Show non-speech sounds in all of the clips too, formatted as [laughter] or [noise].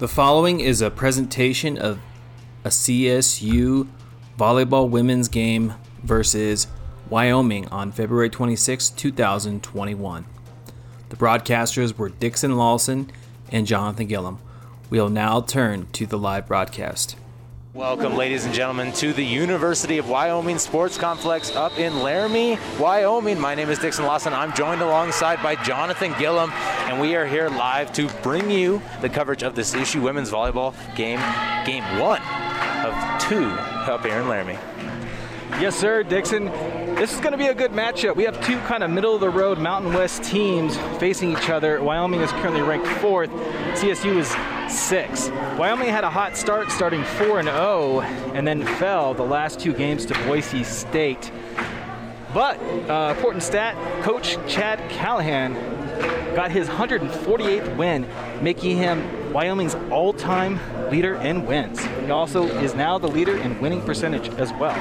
The following is a presentation of a CSU volleyball women's game versus Wyoming on February 26, 2021. The broadcasters were Dixon Lawson and Jonathan Gillum. We'll now turn to the live broadcast. Welcome, ladies and gentlemen, to the University of Wyoming Sports Complex up in Laramie, Wyoming. My name is Dixon Lawson. I'm joined alongside by Jonathan Gillum, and we are here live to bring you the coverage of CSU women's volleyball game, game one of two up here in Laramie. Yes, sir, Dixon. This is going to be a good matchup. We have two kind of middle of the road Mountain West teams facing each other. Wyoming is currently ranked fourth. CSU is six. Wyoming had a hot start, starting 4 and 0, and then fell the last two games to Boise State. But uh, important stat: Coach Chad Callihan got his 148th win, making him Wyoming's all-time leader in wins. He also is now the leader in winning percentage as well.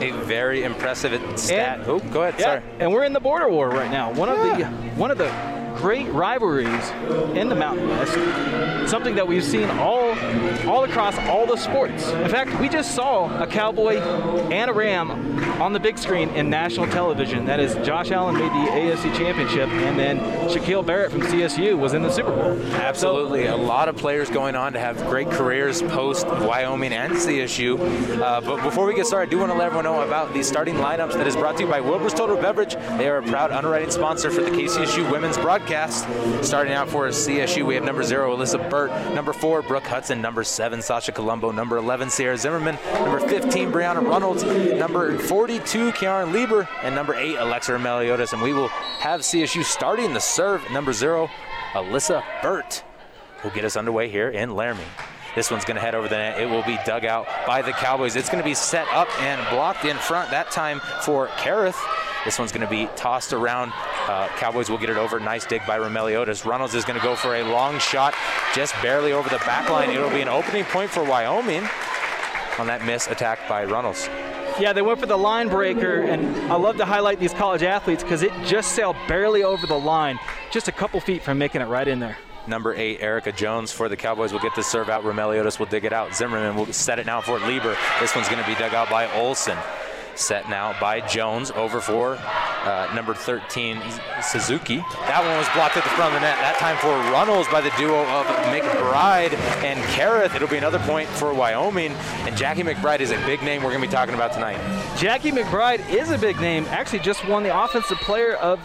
A very impressive stat. And- oh, go ahead. Yeah, Sorry. and we're in the border war right now. One of the one of the great rivalries in the Mountain West. Something that we've seen all all across all the sports. In fact, we just saw a cowboy and a ram on the big screen in national television. That is, Josh Allen made the AFC Championship, and then Shaquil Barrett from CSU was in the Super Bowl. Absolutely. A lot of players going on to have great careers post Wyoming and CSU. Uh, but before we get started, I do want to let everyone know about the starting lineups that is brought to you by Wilbur's Total Beverage. They are a proud underwriting sponsor for the KCSU women's broadcast. Starting out for CSU, we have number zero, Alyssa Burt. Number four, Brooke Hudson. Number seven, Sasha Colombo. Number 11, Sierra Zimmerman. Number 15, Brianna Reynolds. Number 42, Kiaran Lieber. And number eight, Alexa Meliodas. And we will have CSU starting the serve. Number zero, Alyssa Burt will get us underway here in Laramie. This one's going to head over the net. It will be dug out by the Cowboys. It's going to be set up and blocked in front that time for Kareth. This one's going to be tossed around. Uh, Cowboys will get it over. Nice dig by Romeliotis. Reynolds is going to go for a long shot, just barely over the back line. It'll be an opening point for Wyoming on that miss attack by Reynolds. Yeah, they went for the line breaker, and I love to highlight these college athletes because it just sailed barely over the line, just a couple feet from making it right in there. Number eight, Erica Jones for the Cowboys will get the serve out. Romeliotis will dig it out. Zimmerman will set it now for Lieber. This one's going to be dug out by Olson. Set now by Jones over for uh, number 13, Suzuki. That one was blocked at the front of the net. That time for Runnels by the duo of McBride and Kareth. It'll be another point for Wyoming. And Jackie McBride is a big name we're going to be talking about tonight. Jackie McBride is a big name. Actually, just won the Offensive Player of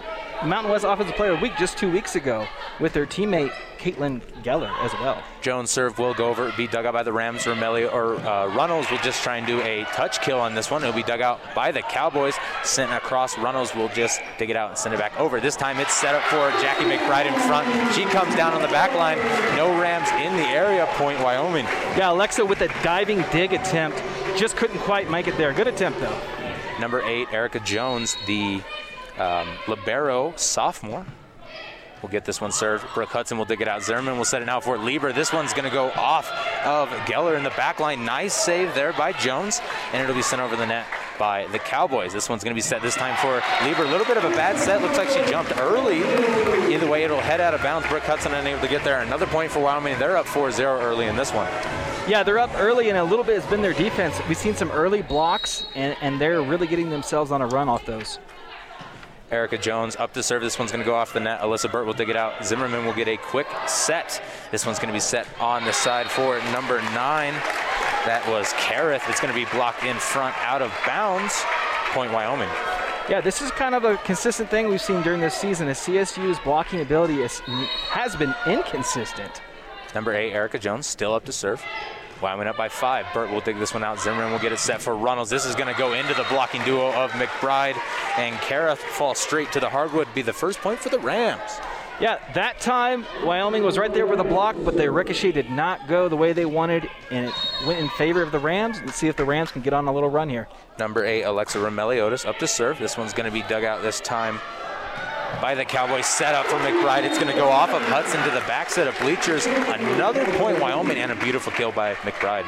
Mountain West Offensive Player of the Week just two weeks ago with their teammate Caitlin Geller as well. Jones serve will go over, be dug out by the Rams. Romelio or uh, Runnels will just try and do a touch kill on this one. It'll be dug out by the Cowboys. Sent across. Runnels will just dig it out and send it back over. This time it's set up for Jackie McBride in front. She comes down on the back line. No Rams in the area. Point Wyoming. Yeah, Alexa with a diving dig attempt just couldn't quite make it there. Good attempt though. Number eight, Erica Jones, the um, libero sophomore. We'll get this one served. Brooke Hudson will dig it out. Zimmerman will set it now for Lieber. This one's going to go off of Geller in the back line. Nice save there by Jones, and it'll be sent over the net by the Cowboys. This one's going to be set this time for Lieber. A little bit of a bad set. Looks like she jumped early. Either way, it'll head out of bounds. Brooke Hudson unable to get there. Another point for Wyoming. They're up 4-0 early in this one. Yeah, they're up early, and a little bit has been their defense. We've seen some early blocks, and, and they're really getting themselves on a run off those. Erica Jones up to serve. This one's going to go off the net. Alyssa Burt will dig it out. Zimmerman will get a quick set. This one's going to be set on the side for number nine. That was Kareth. It's going to be blocked in front out of bounds. Point Wyoming. Yeah, this is kind of a consistent thing we've seen during this season. As CSU's blocking ability is, has been inconsistent. Number eight, Erica Jones, still up to serve. Wyoming up by five. Burt will dig this one out. Zimmerman will get it set for Runnels. This is going to go into the blocking duo of McBride and Kareth. Fall straight to the hardwood. Be the first point for the Rams. Yeah, that time Wyoming was right there with the block, but the ricochet did not go the way they wanted, and it went in favor of the Rams. Let's see if the Rams can get on a little run here. Number eight, Alexa Romeliotis up to serve. This one's going to be dug out this time by the Cowboys. Set up for McBride. It's going to go off of Hudson to the back set of bleachers. Another point, Wyoming, and a beautiful kill by McBride.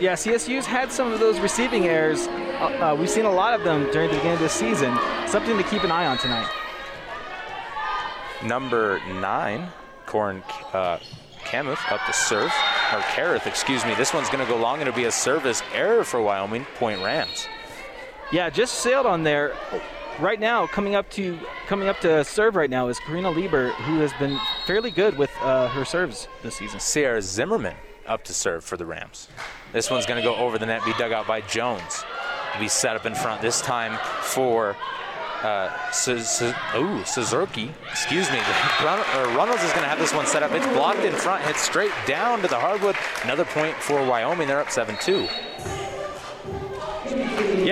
Yeah, CSU's had some of those receiving errors. Uh, uh, we've seen a lot of them during the beginning of this season. Something to keep an eye on tonight. Number nine, Corin uh, Camuth up to serve, or Kareth, excuse me. This one's going to go long. It'll be a service error for Wyoming. Point Rams. Yeah, just sailed on there. Right now, coming up to coming up to serve right now is Karina Lieber, who has been fairly good with uh, her serves this season. Sierra Zimmerman up to serve for the Rams. This one's going to go over the net, be dug out by Jones. Be set up in front this time for uh, ooh, Suzuki, excuse me. [laughs] Runnels is going to have this one set up. It's blocked in front, hits straight down to the hardwood. Another point for Wyoming. They're up 7 2.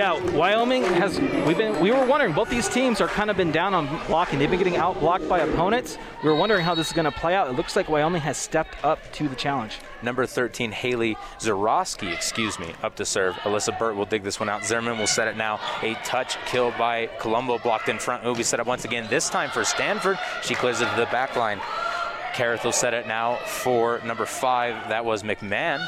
Yeah, Wyoming has we've been we were wondering both these teams are kind of been down on blocking. They've been getting out blocked by opponents. We were wondering how this is going to play out. It looks like Wyoming has stepped up to the challenge. Number 13, Haley Zarowski, excuse me, up to serve. Alyssa Burt will dig this one out. Zimmerman will set it now. A touch kill by Colombo, blocked in front. Be set up once again. This time for Stanford. She clears it to the back line. Kareth will set it now for number five. That was McMahon.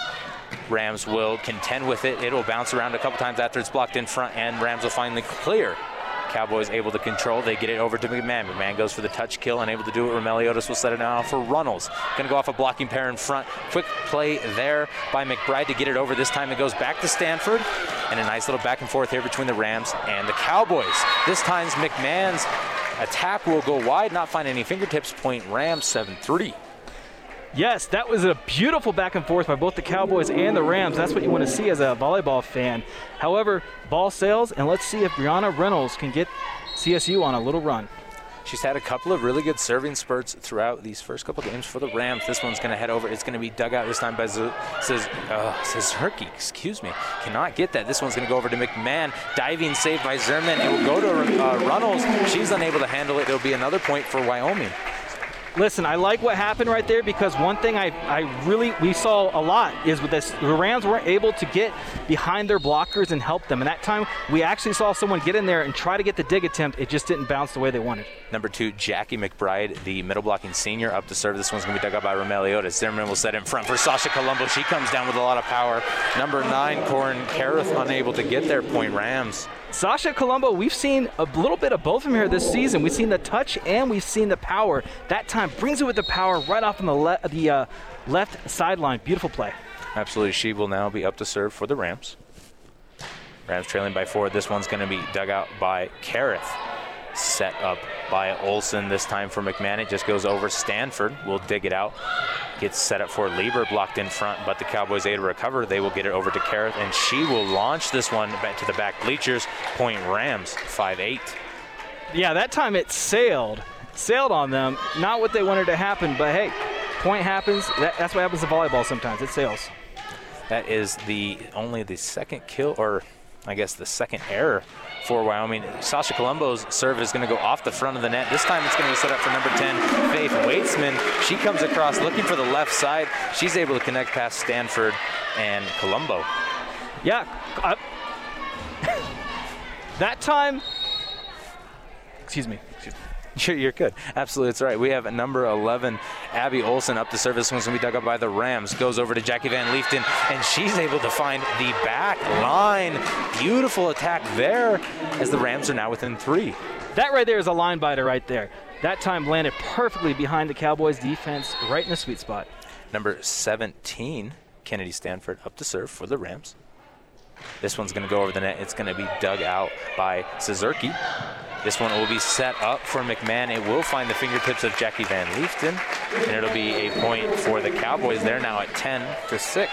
Rams will contend with it. It'll bounce around a couple times after it's blocked in front, and Rams will finally clear. Cowboys able to control. They get it over to McMahon. McMahon goes for the touch kill, unable to do it. Romeliotis will set it now for Runnels. Going to go off a blocking pair in front. Quick play there by McBride to get it over. This time it goes back to Stanford. And a nice little back and forth here between the Rams and the Cowboys. This time's McMahon's attack will go wide, not find any fingertips. Point Rams 7 3. Yes, that was a beautiful back and forth by both the Cowboys and the Rams. That's what you want to see as a volleyball fan. However, ball sails, and let's see if Brianna Reynolds can get CSU on a little run. She's had a couple of really good serving spurts throughout these first couple games for the Rams. This one's going to head over. It's going to be dug out this time by Z- says uh. Excuse me, cannot get that. This one's going to go over to McMahon. Diving save by Zerman. It will go to uh, Runnels. She's unable to handle it. It'll be another point for Wyoming. Listen, I like what happened right there because one thing I, I really we saw a lot is with this the Rams weren't able to get behind their blockers and help them. And that time we actually saw someone get in there and try to get the dig attempt. It just didn't bounce the way they wanted. Number two, Jackie McBride, the middle blocking senior, up to serve. This one's to be dug up by Romeliotis. Zimmerman will set in front for Sasha Colombo. She comes down with a lot of power. Number nine, Corin Kareth, unable to get there. Point Rams. Sasha Colombo, we've seen a little bit of both them here this season. We've seen the touch and we've seen the power. That time brings it with the power right off on the, le- the uh, left sideline. Beautiful play. Absolutely. She will now be up to serve for the Rams. Rams trailing by four. This one's going to be dug out by Kareth. Set up by Olson this time for McMahon. It just goes over Stanford. We'll dig it out. Gets set up for Lieber, blocked in front, but the Cowboys able to recover. They will get it over to Kareth, and she will launch this one back to the back bleachers. Point Rams, 5 8. Yeah, that time it sailed. Sailed on them. Not what they wanted to happen, but hey, point happens. That, that's what happens to volleyball sometimes. It sails. That is the only the second kill, or I guess the second error for Wyoming. Sasha Colombo's serve is going to go off the front of the net. This time it's going to be set up for number 10, Faith Waitsman. She comes across looking for the left side. She's able to connect past Stanford and Colombo. Yeah. Uh, [laughs] that time, excuse me. [laughs] You're, good. Absolutely, that's right. We have number 11, Abby Olson, up the service. One's going to be dug up by the Rams. Goes over to Jackie Van Leefton, and she's able to find the back line. Beautiful attack there as the Rams are now within three. That right there is a line biter right there. That time landed perfectly behind the Cowboys defense, right in the sweet spot. Number 17, Kennedy Stanford, up to serve for the Rams. This one's going to go over the net. It's going to be dug out by Suzuki. This one will be set up for McMahon. It will find the fingertips of Jackie Van Leefton, and it'll be a point for the Cowboys. They're now at 10 to 6.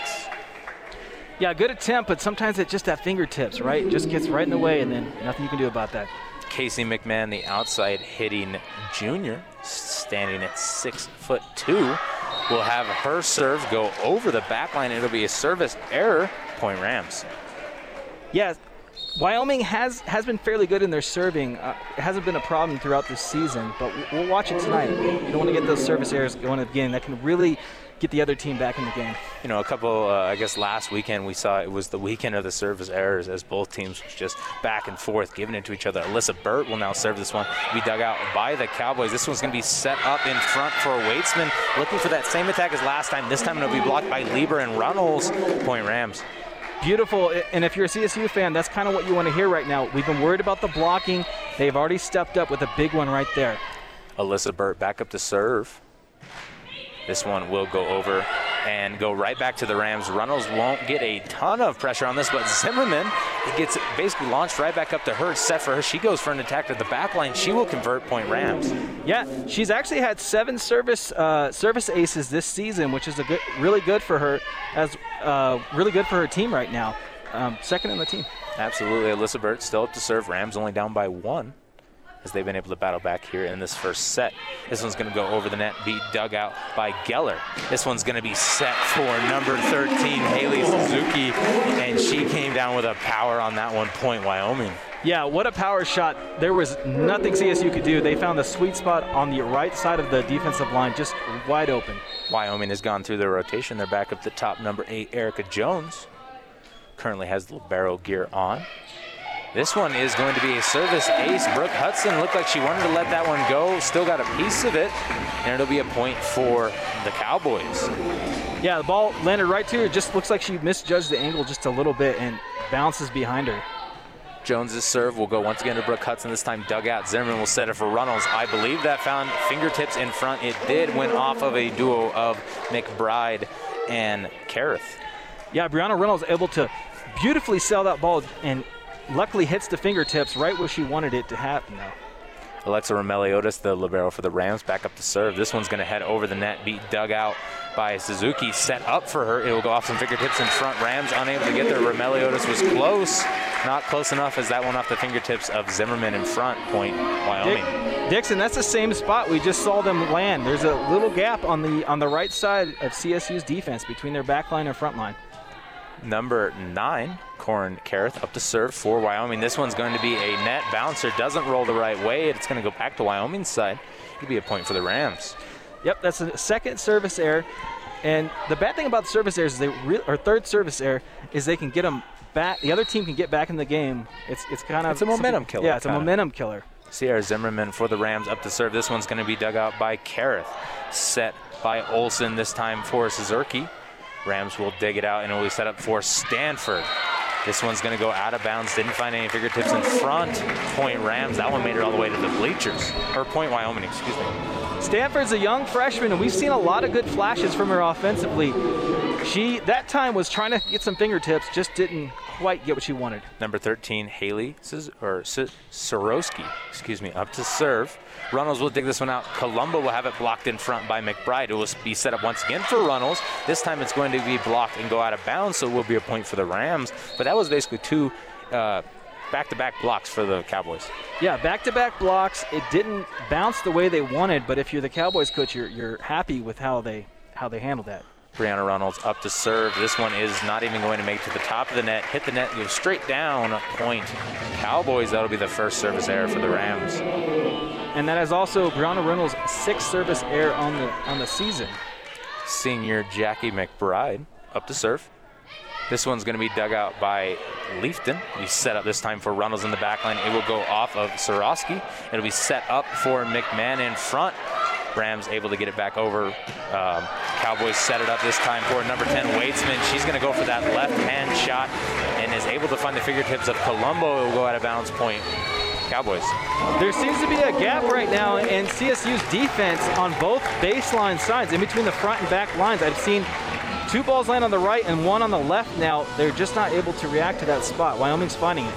Yeah, good attempt, but sometimes it just at fingertips, right? It just gets right in the way, and then nothing you can do about that. Casey McMahon, the outside hitting junior, standing at six foot two, will have her serve go over the back line. It'll be a service error. Point Rams. Yeah, Wyoming has has been fairly good in their serving. Uh, it hasn't been a problem throughout this season, but we'll watch it tonight. You don't want to get those service errors going beginning. That can really get the other team back in the game. You know, a couple, uh, I guess last weekend we saw it was the weekend of the service errors as both teams just back and forth giving it to each other. Alyssa Burt will now serve this one, be dug out by the Cowboys. This one's going to be set up in front for Waitsman, looking for that same attack as last time. This time it'll be blocked by Lieber and Runnels. Point Rams beautiful. And if you're a CSU fan, that's kind of what you want to hear right now. We've been worried about the blocking. They've already stepped up with a big one right there. Alyssa Burt back up to serve. This one will go over and go right back to the Rams. Runnels won't get a ton of pressure on this, but Zimmerman gets basically launched right back up to her, set for her. She goes for an attack at the back line. She will convert point Rams. Yeah, she's actually had seven service uh, service aces this season, which is a good, really good for her, as uh, really good for her team right now. Um, second in the team. Absolutely, Alyssa Burt still up to serve. Rams only down by one as they've been able to battle back here in this first set. This one's going to go over the net, be dug out by Geller. This one's going to be set for number 13, Haley Suzuki, and she came down with a power on that one point, Wyoming. Yeah, what a power shot. There was nothing CSU could do. They found the sweet spot on the right side of the defensive line, just wide open. Wyoming has gone through their rotation. They're back up the top, number eight, Erica Jones. Currently has the barrel gear on. This one is going to be a service ace. Brooke Hudson looked like she wanted to let that one go. Still got a piece of it, and it'll be a point for the Cowboys. Yeah, the ball landed right to her. Just looks like she misjudged the angle just a little bit and bounces behind her. Jones's serve will go once again to Brooke Hudson. This time dug out. Zimmerman will set it for Runnels. I believe that found fingertips in front. It did. Went off of a duo of McBride and Kareth. Yeah, Brianna Reynolds able to beautifully sell that ball and luckily hits the fingertips right where she wanted it to happen, though. Alexa Romeliotis, the libero for the Rams, back up to serve. This one's going to head over the net, beat dug out by Suzuki. Set up for her. It will go off some fingertips in front. Rams unable to get there. Romeliotis was close. Not close enough as that one off the fingertips of Zimmerman in front. Point Wyoming. Dick, Dixon, that's the same spot we just saw them land. There's a little gap on the on the right side of CSU's defense between their back line and front line. Number nine, Corin Kareth up to serve for Wyoming. This one's going to be a net bouncer. Doesn't roll the right way. It's going to go back to Wyoming's side. It'll be a point for the Rams. Yep, that's a second service error. And the bad thing about the service errors is they re- or third service error is they can get them back. The other team can get back in the game. It's it's kind of It's a momentum killer, Yeah, it's a kinda. momentum killer. Sierra Zimmerman for the Rams up to serve. This one's going to be dug out by Kareth. Set by Olson this time for Suzuki. Rams will dig it out and it will be set up for Stanford. This one's going to go out of bounds. Didn't find any fingertips in front. Point Rams. That one made it all the way to the bleachers. Or point Wyoming, excuse me. Stanford's a young freshman, and we've seen a lot of good flashes from her offensively. She that time was trying to get some fingertips, just didn't quite get what she wanted. Number 13, Haley or S- Sorowski, excuse me, up to serve. Runnels will dig this one out. Columbo will have it blocked in front by McBride. It will be set up once again for Runnels. This time it's going to be blocked and go out of bounds, so it will be a point for the Rams. But that was basically two uh, back-to-back blocks for the Cowboys. Yeah, back-to-back blocks. It didn't bounce the way they wanted, but if you're the Cowboys coach, you're you're happy with how they how they handled that. Brianna Runnels up to serve. This one is not even going to make it to the top of the net. Hit the net, go straight down. Point. Cowboys. That'll be the first service error for the Rams. And that is also Brianna Reynolds' sixth service error on the on the season. senior Jackie McBride up to serve. This one's going to be dug out by Leafton. We set up this time for Runnels in the back line. It will go off of Sorosky. It'll be set up for McMahon in front. Rams able to get it back over. Um, Cowboys set it up this time for number 10, Waitsman. She's going to go for that left hand shot and is able to find the fingertips of Colombo. It will go out of bounds point. Cowboys. There seems to be a gap right now in CSU's defense on both baseline sides, in between the front and back lines. I've seen two balls land on the right and one on the left now. They're just not able to react to that spot. Wyoming's finding it.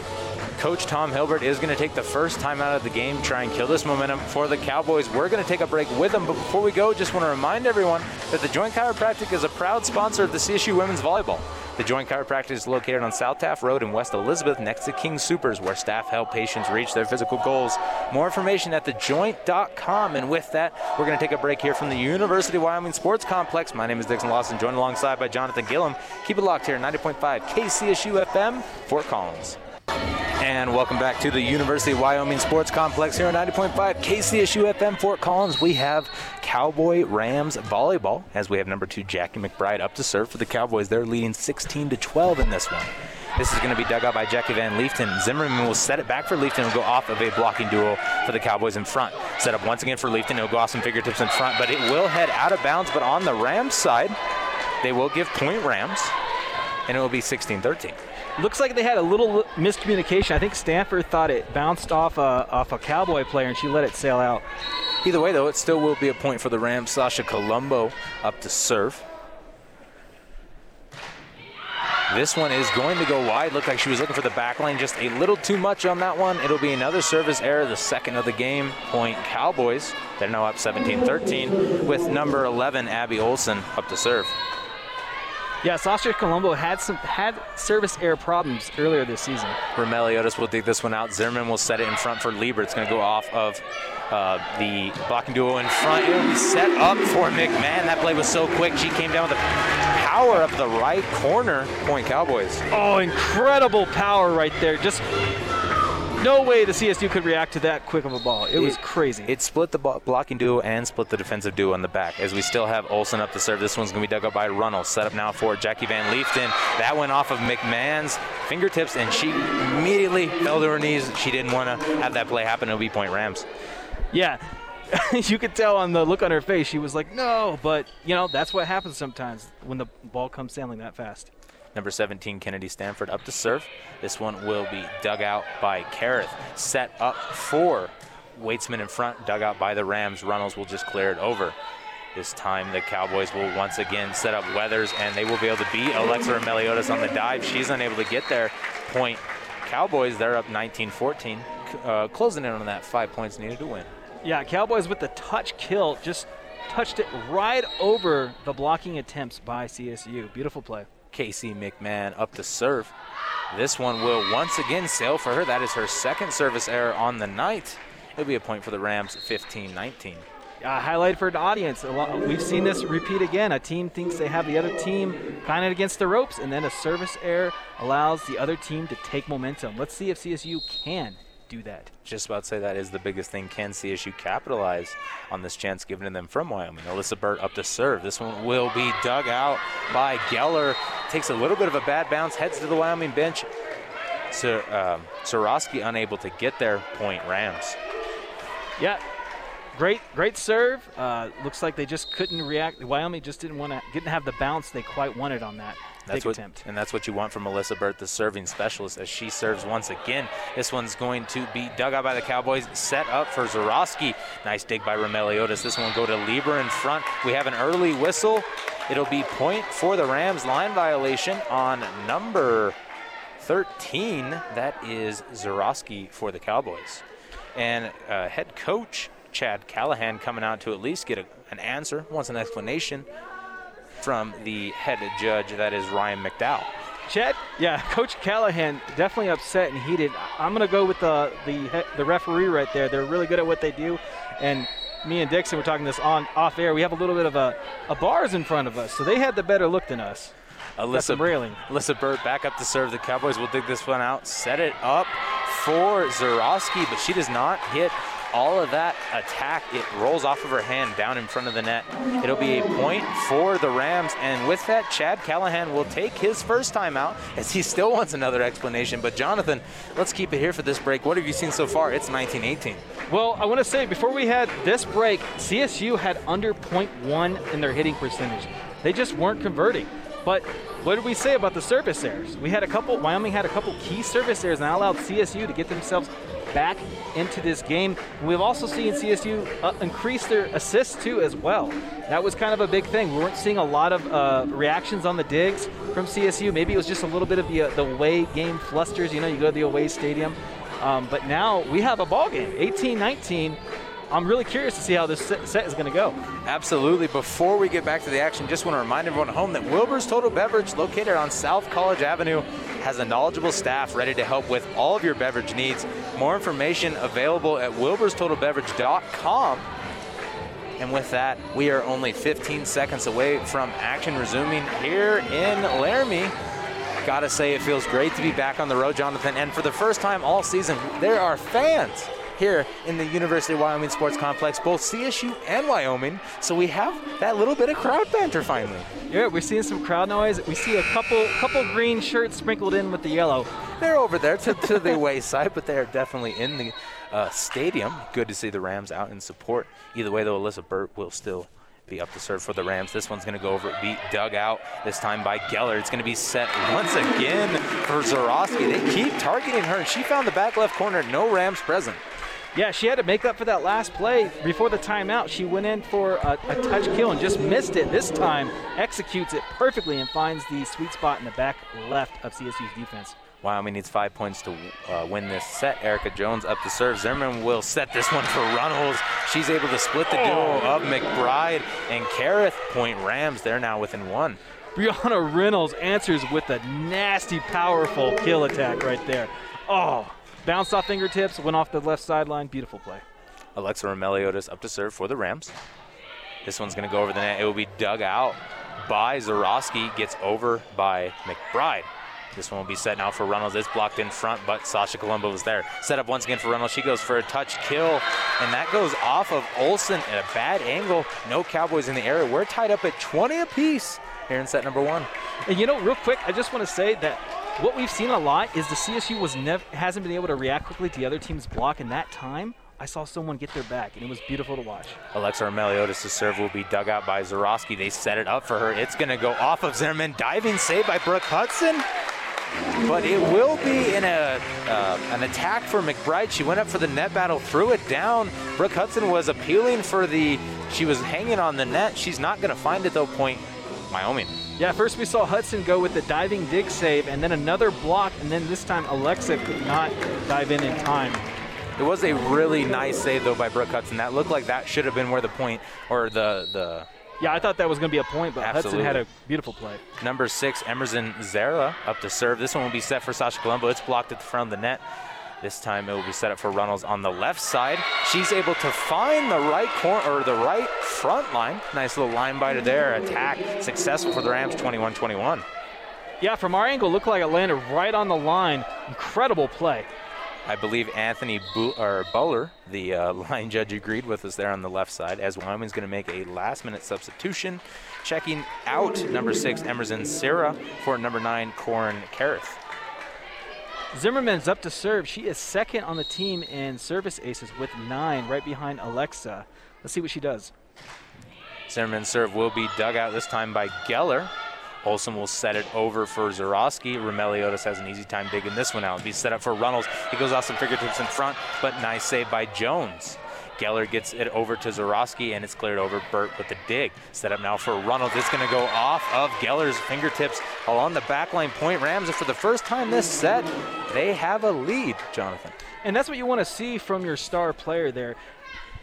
Coach Tom Hilbert is going to take the first time out of the game, try and kill this momentum for the Cowboys. We're going to take a break with them, but before we go, just want to remind everyone that the Joint Chiropractic is a proud sponsor of the CSU Women's Volleyball. The Joint Chiropractic is located on South Taft Road in West Elizabeth next to King Supers, where staff help patients reach their physical goals. More information at thejoint.com. And with that, we're going to take a break here from the University of Wyoming Sports Complex. My name is Dixon Lawson, joined alongside by Jonathan Gillum. Keep it locked here, 90.5 KCSU FM, Fort Collins. And welcome back to the University of Wyoming Sports Complex here on 90.5 KCSU FM Fort Collins. We have Cowboy Rams volleyball as we have number two Jackie McBride up to serve for the Cowboys. They're leading 16 to 12 in this one. This is going to be dug out by Jackie Van Leefton. Zimmerman will set it back for Leefton and go off of a blocking duel for the Cowboys in front. Set up once again for Leefton. He'll go off some fingertips in front, but it will head out of bounds. But on the Rams side, they will give point Rams, and it will be 16 13. Looks like they had a little miscommunication. I think Stanford thought it bounced off a, off a Cowboy player and she let it sail out. Either way, though, it still will be a point for the Rams. Sasha Colombo up to serve. This one is going to go wide. Looked like she was looking for the back lane just a little too much on that one. It'll be another service error, the second of the game. Point Cowboys. They're now up 17 13 with number 11, Abby Olson, up to serve. Yeah, Sasha Colombo had some had service error problems earlier this season. Romeliotis will dig this one out. Zimmerman will set it in front for Lieber. It's going to go off of uh, the blocking duo in front. It'll be set up for McMahon. That play was so quick. She came down with the power of the right corner. Point Cowboys. Oh, incredible power right there. Just no way the CSU could react to that quick of a ball. It, it was crazy. It split the blocking duo and split the defensive duo on the back. As we still have Olson up to serve. This one's going to be dug up by Runnels. Set up now for Jackie Van Leefton. That went off of McMahon's fingertips, and she immediately fell to her knees. She didn't want to have that play happen. It'll be point Rams. Yeah. [laughs] you could tell on the look on her face, she was like, no, but, you know, that's what happens sometimes when the ball comes sailing that fast. Number 17, Kennedy Stanford up to serve. This one will be dug out by Kareth. Set up for Waitsman in front, dug out by the Rams. Runnels will just clear it over. This time the Cowboys will once again set up Weathers and they will be able to beat Alexa Meliodas on the dive. She's unable to get there. Point Cowboys, they're up 19-14, uh, closing in on that five points needed to win. Yeah, Cowboys with the touch kill, just touched it right over the blocking attempts by CSU. Beautiful play. Casey McMahon up to serve. This one will once again sail for her. That is her second service error on the night. It'll be a point for the Rams, 15-19. Uh, highlight for the audience. We've seen this repeat again. A team thinks they have the other team kind of against the ropes, and then a service error allows the other team to take momentum. Let's see if CSU can do that. Just about to say that is the biggest thing. Can CSU capitalize on this chance given to them from Wyoming? Alyssa Burt up to serve. This one will be dug out by Geller. Takes a little bit of a bad bounce, heads to the Wyoming bench. So, um, Sorosky unable to get there. Point Rams. Yeah, great, great serve. Uh, looks like they just couldn't react. Wyoming just didn't want to, didn't have the bounce they quite wanted on that. That's what, attempt. And that's what you want from Melissa Burt, the serving specialist, as she serves once again. This one's going to be dug out by the Cowboys, set up for Zorowski. Nice dig by Romeliotis. This one will go to Lieber in front. We have an early whistle. It'll be point for the Rams line violation on number 13. That is Zorowski for the Cowboys. And uh, head coach Chad Callihan coming out to at least get a, an answer, wants an explanation from the head judge, that is Ryan McDowell. Chad, yeah, Coach Callihan definitely upset and heated. I'm going to go with the, the the referee right there. They're really good at what they do, and me and Dixon were talking this on off air. We have a little bit of a, a bars in front of us, so they had the better look than us. Uh, Alyssa, railing. Alyssa Burt back up to serve. The Cowboys will dig this one out, set it up for Zorowski, but she does not hit all of that attack, it rolls off of her hand down in front of the net. It'll be a point for the Rams. And with that, Chad Callihan will take his first time out as he still wants another explanation. But Jonathan, let's keep it here for this break. What have you seen so far? It's 1918. Well, I want to say before we had this break, CSU had under 0.1 in their hitting percentage. They just weren't converting. But what did we say about the service errors? We had a couple, Wyoming had a couple key service errors and that allowed CSU to get themselves back into this game. We've also seen CSU uh, increase their assists too as well. That was kind of a big thing. We weren't seeing a lot of uh, reactions on the digs from CSU. Maybe it was just a little bit of the, uh, the away game flusters. You know, you go to the away stadium. Um, but now we have a ball game, 18-19. I'm really curious to see how this set is going to go. Absolutely. Before we get back to the action, just want to remind everyone at home that Wilbur's Total Beverage, located on South College Avenue, has a knowledgeable staff ready to help with all of your beverage needs. More information available at wilburstotalbeverage.com. And with that, we are only 15 seconds away from action resuming here in Laramie. Gotta say, it feels great to be back on the road, Jonathan. And for the first time all season, there are fans here in the University of Wyoming Sports Complex, both CSU and Wyoming. So we have that little bit of crowd banter finally. Yeah, we're seeing some crowd noise. We see a couple couple green shirts sprinkled in with the yellow. They're over there to, to the [laughs] wayside, but they're definitely in the uh, stadium. Good to see the Rams out in support. Either way, though, Alyssa Burt will still be up to serve for the Rams. This one's going to go over, be dug out this time by Geller. It's going to be set once again for Zorowski. They keep targeting her, and she found the back left corner. No Rams present. Yeah, she had to make up for that last play before the timeout. She went in for a, a, touch kill and just missed it. This time, executes it perfectly and finds the sweet spot in the back left of CSU's defense. Wyoming needs five points to uh, win this set. Erica Jones up to serve. Zimmerman will set this one for Runnels. She's able to split the duo of McBride and Kareth. Point Rams. They're now within one. Brianna Reynolds answers with a nasty, powerful kill attack right there. Oh, bounced off fingertips, went off the left sideline. Beautiful play. Alexa Romeliotis up to serve for the Rams. This one's going to go over the net. It will be dug out by Zarowski. Gets over by McBride. This one will be set now for Reynolds. It's blocked in front, but Sasha Colombo was there. Set up once again for Reynolds. She goes for a touch kill, and that goes off of Olson at a bad angle. No Cowboys in the area. We're tied up at 20 apiece here in set number one. And you know, real quick, I just want to say that what we've seen a lot is the CSU was never hasn't been able to react quickly to the other team's block in that time. I saw someone get their back, and it was beautiful to watch. Alexa Meliotis' serve will be dug out by Zarowski. They set it up for her. It's going to go off of Zimmerman. Diving save by Brooke Hudson but it will be in a uh, an attack for McBride. She went up for the net battle, threw it down. Brooke Hudson was appealing for the. She was hanging on the net. She's not going to find it though. Point Wyoming. Yeah, first we saw Hudson go with the diving dig save, and then another block, and then this time Alexa could not dive in in time. It was a really nice save though by Brooke Hudson. That looked like that should have been where the point or the the yeah, I thought that was going to be a point, but Absolutely. Hudson had a beautiful play. Number six, Emerson Zera up to serve. This one will be set for Sasha Colombo. It's blocked at the front of the net. This time it will be set up for Runnels on the left side. She's able to find the right corner or the right front line. Nice little line biter there. Attack successful for the Rams 21-21. Yeah, from our angle, looked like it landed right on the line. Incredible play. I believe Anthony Bo- or Bowler, the uh, [laughs] line judge, agreed with us there on the left side as Wyoming's going to make a last minute substitution. Checking out number six, Emerson Sarah, for number nine, Corin Kareth. Zimmerman's up to serve. She is second on the team in service aces with nine, right behind Alexa. Let's see what she does. Zimmerman's serve will be dug out this time by Geller. Olson will set it over for Zarowski. Romeliotis has an easy time digging this one out. Be set up for Runnels. He goes off some fingertips in front, but nice save by Jones. Geller gets it over to Zarowski, and it's cleared over Burt with the dig. Set up now for Runnels. It's going to go off of Geller's fingertips along the backline point. Rams, and for the first time this set, they have a lead, Jonathan. And that's what you want to see from your star player there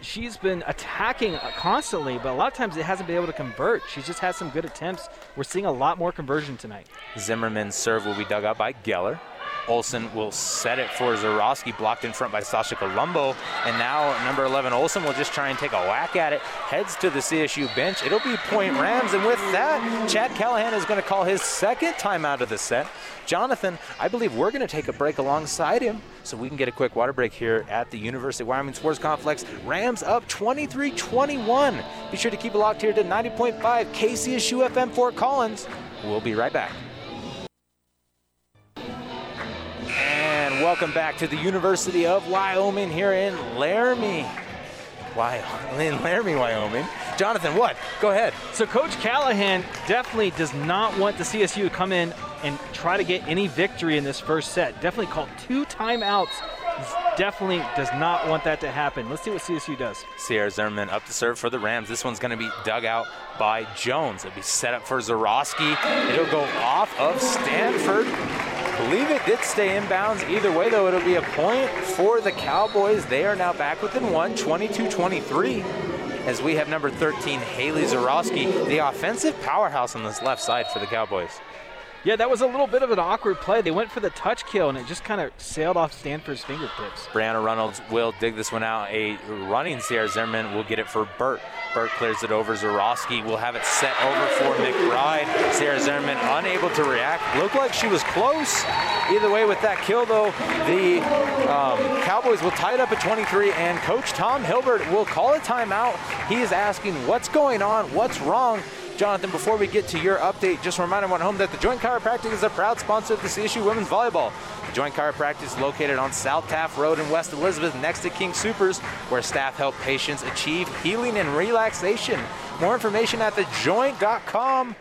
she's been attacking constantly, but a lot of times it hasn't been able to convert. She's just had some good attempts. We're seeing a lot more conversion tonight. Zimmerman's serve will be dug out by Geller. Olson will set it for Zarowski, blocked in front by Sasha Colombo. And now number 11, Olson will just try and take a whack at it. Heads to the CSU bench. It'll be point Rams. And with that, Chad Callihan is going to call his second timeout of the set. Jonathan, I believe we're going to take a break alongside him so we can get a quick water break here at the University of Wyoming Sports Complex. Rams up 23 21. Be sure to keep it locked here to 90.5 KCSU FM Fort Collins. We'll be right back. Welcome back to the University of Wyoming here in Laramie. Wyoming, in Laramie, Wyoming. Jonathan, what? Go ahead. So Coach Callihan definitely does not want the CSU to come in and try to get any victory in this first set. Definitely called two timeouts. Definitely does not want that to happen. Let's see what CSU does. Sierra Zimmerman up to serve for the Rams. This one's going to be dug out by Jones. It'll be set up for Zarowski. It'll go off of Stanford believe it did stay inbounds. Either way, though, it'll be a point for the Cowboys. They are now back within one, 22-23, as we have number 13, Haley Zarowski, the offensive powerhouse on this left side for the Cowboys. Yeah, that was a little bit of an awkward play. They went for the touch kill, and it just kind of sailed off Stanford's fingertips. Brianna Reynolds will dig this one out. A running Sierra Zimmerman will get it for Burt. Burt clears it over. Zarowski will have it set over for McBride. Sierra Zimmerman unable to react. Looked like she was close. Either way, with that kill, though, the um, Cowboys will tie it up at 23, and Coach Tom Hilbert will call a timeout. He is asking what's going on, what's wrong. Jonathan, before we get to your update, just remind everyone at home that the Joint Chiropractic is a proud sponsor of the CSU Women's Volleyball. The Joint Chiropractic is located on South Taft Road in West Elizabeth next to King Supers, where staff help patients achieve healing and relaxation. More information at thejoint.com.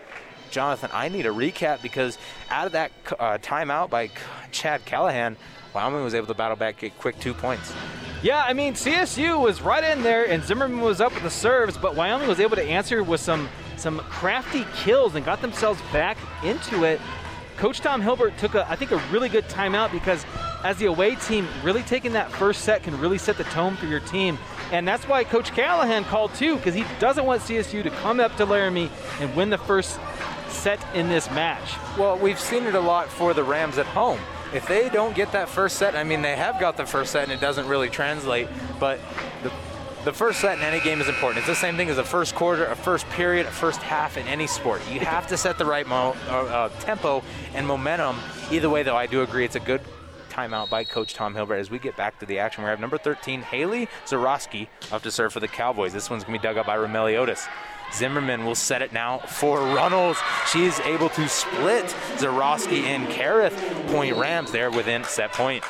Jonathan, I need a recap because out of that uh, timeout by Chad Callihan, Wyoming was able to battle back, get quick two points. Yeah, I mean CSU was right in there, and Zimmerman was up with the serves, but Wyoming was able to answer with some some crafty kills and got themselves back into it. Coach Tom Hilbert took a, I think, a really good timeout because as the away team, really taking that first set can really set the tone for your team. And that's why Coach Callihan called too, because he doesn't want CSU to come up to Laramie and win the first set in this match. Well, we've seen it a lot for the Rams at home. If they don't get that first set, I mean, they have got the first set and it doesn't really translate, but the the first set in any game is important. It's the same thing as a first quarter, a first period, a first half in any sport. You have to set the right mo- uh, uh, tempo and momentum. Either way, though, I do agree it's a good timeout by Coach Tom Hilbert as we get back to the action. We have number 13, Haley Zarowski, up to serve for the Cowboys. This one's going to be dug up by Romeliotis. Zimmerman will set it now for Runnels. She's able to split Zarowski and Kareth. Point Rams there within set point.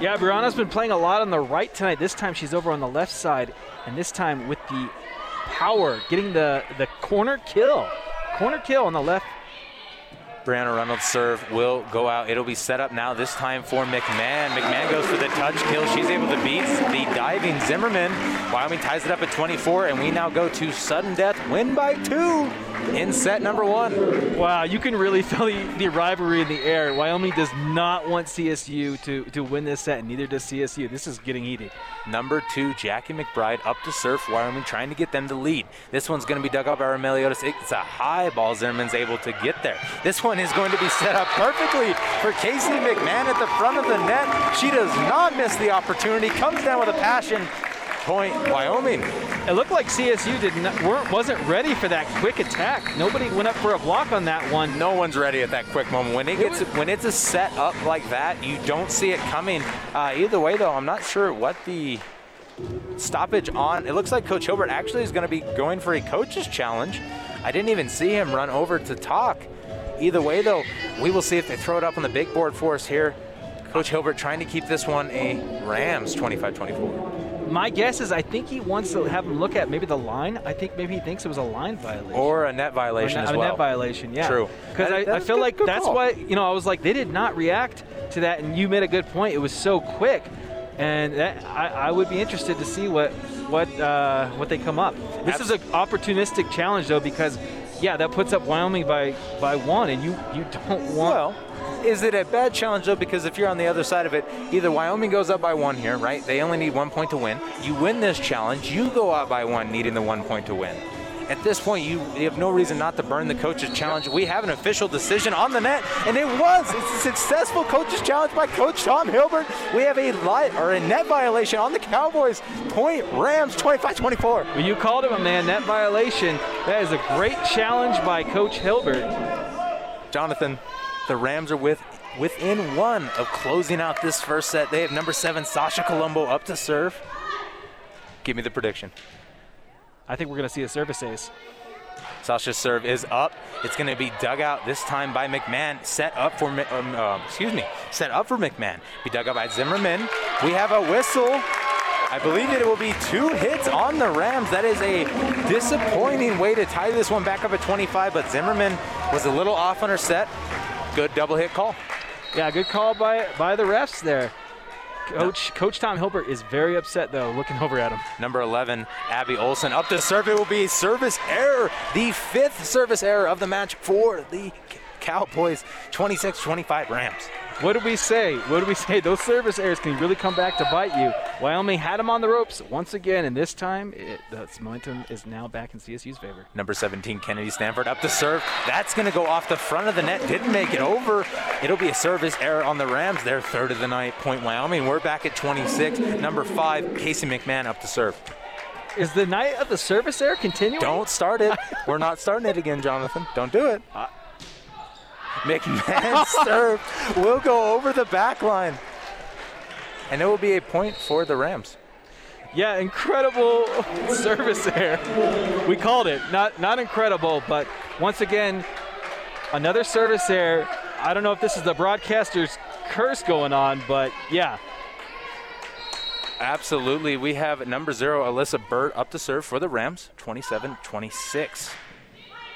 Yeah, Brianna's been playing a lot on the right tonight. This time she's over on the left side, and this time with the power, getting the, the corner kill. Corner kill on the left Brianna Reynolds' serve will go out. It'll be set up now, this time for McMahon. McMahon goes for the touch kill. She's able to beat the diving Zimmerman. Wyoming ties it up at 24, and we now go to sudden death, win by two in set number one. Wow, you can really [laughs] feel the, the rivalry in the air. Wyoming does not want CSU to, to win this set, and neither does CSU. This is getting heated. Number two, Jackie McBride up to surf. Wyoming trying to get them to lead. This one's going to be dug up by Romeliotis. It's a high ball. Zimmerman's able to get there. This one is going to be set up perfectly for Casey McMahon at the front of the net. She does not miss the opportunity. Comes down with a passion. Point Wyoming. It looked like CSU did not, weren't, wasn't ready for that quick attack. Nobody went up for a block on that one. No one's ready at that quick moment. When it gets when it's a set up like that, you don't see it coming. Uh, either way, though, I'm not sure what the stoppage on. It looks like Coach Hilbert actually is going to be going for a coach's challenge. I didn't even see him run over to talk. Either way, though, we will see if they throw it up on the big board for us here. Coach Hilbert trying to keep this one a Rams 25 24 my guess is I think he wants to have him look at maybe the line. I think maybe he thinks it was a line violation or a net violation a, as a net violation, yeah. True. Because I, I, feel good, like good that's call. why you know I was like they did not react to that, and you made a good point. It was so quick, and that, I, I would be interested to see what what uh, what they come up. This is an opportunistic challenge though because yeah, that puts up Wyoming by by one, and you you don't want. Well, is it a bad challenge though? Because if you're on the other side of it, either Wyoming goes up by one here, right? They only need one point to win. You win this challenge, you go out by one, needing the one point to win. At this point, you, you have no reason not to burn the coach's challenge. We have an official decision on the net, and it was. It's a successful coach's challenge by Coach Tom Hilbert. We have a light or a net violation on the Cowboys. Point Rams 25-24. Well, you called him a man net violation. That is a great challenge by Coach Hilbert. Jonathan, the Rams are with within one of closing out this first set. They have number seven Sasha Colombo up to serve. Give me the prediction. I think we're going to see a service ace. Sasha's serve is up. It's going to be dug out this time by McMahon. Set up for, um, uh, excuse me, set up for McMahon. Be dug up by Zimmerman. We have a whistle. I believe it will be two hits on the Rams. That is a disappointing way to tie this one back up at 25, but Zimmerman was a little off on her set. Good double hit call. Yeah, good call by by the refs there. Coach Coach Tom Hilbert is very upset though, looking over at him. Number 11, Abby Olson up to serve. It will be service error, the fifth service error of the match for the Cowboys. 26-25 Rams. What did we say? What did we say? Those service errors can really come back to bite you. Wyoming had them on the ropes once again, and this time it, the momentum is now back in CSU's favor. Number 17, Kennedy Stanford up to serve. That's going to go off the front of the net. Didn't make it over. It'll be a service error on the Rams. Their third of the night. Point Wyoming. We're back at 26. Number five, Casey McMahon up to serve. Is the night of the service error continuing? Don't start it. [laughs] We're not starting it again, Jonathan. Don't do it. Uh, McMahon's serve will go over the back line. And it will be a point for the Rams. Yeah, incredible service there. We called it. Not not incredible, but once again, another service there. I don't know if this is the broadcaster's curse going on, but yeah. Absolutely. We have number zero, Alyssa Burt, up to serve for the Rams, 27 26.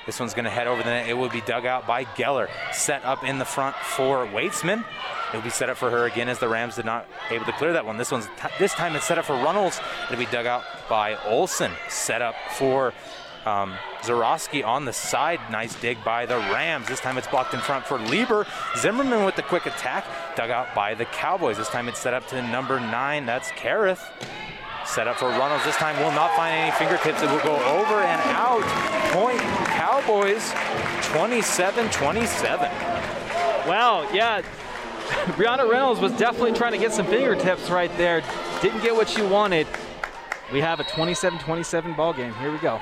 This one's going to head over the net. It will be dug out by Geller. Set up in the front for Weitzman. It'll be set up for her again as the Rams did not able to clear that one. This one's t- this time it's set up for Runnels. It'll be dug out by Olson. Set up for um, Zarowski on the side. Nice dig by the Rams. This time it's blocked in front for Lieber. Zimmerman with the quick attack. Dug out by the Cowboys. This time it's set up to number nine. That's Kareth. Set up for Runnels. This time will not find any fingertips. It will go over and out. Point Cowboys 27 27. Wow, yeah. [laughs] Brianna Reynolds was definitely trying to get some fingertips right there. Didn't get what she wanted. We have a 27 27 ball game. Here we go.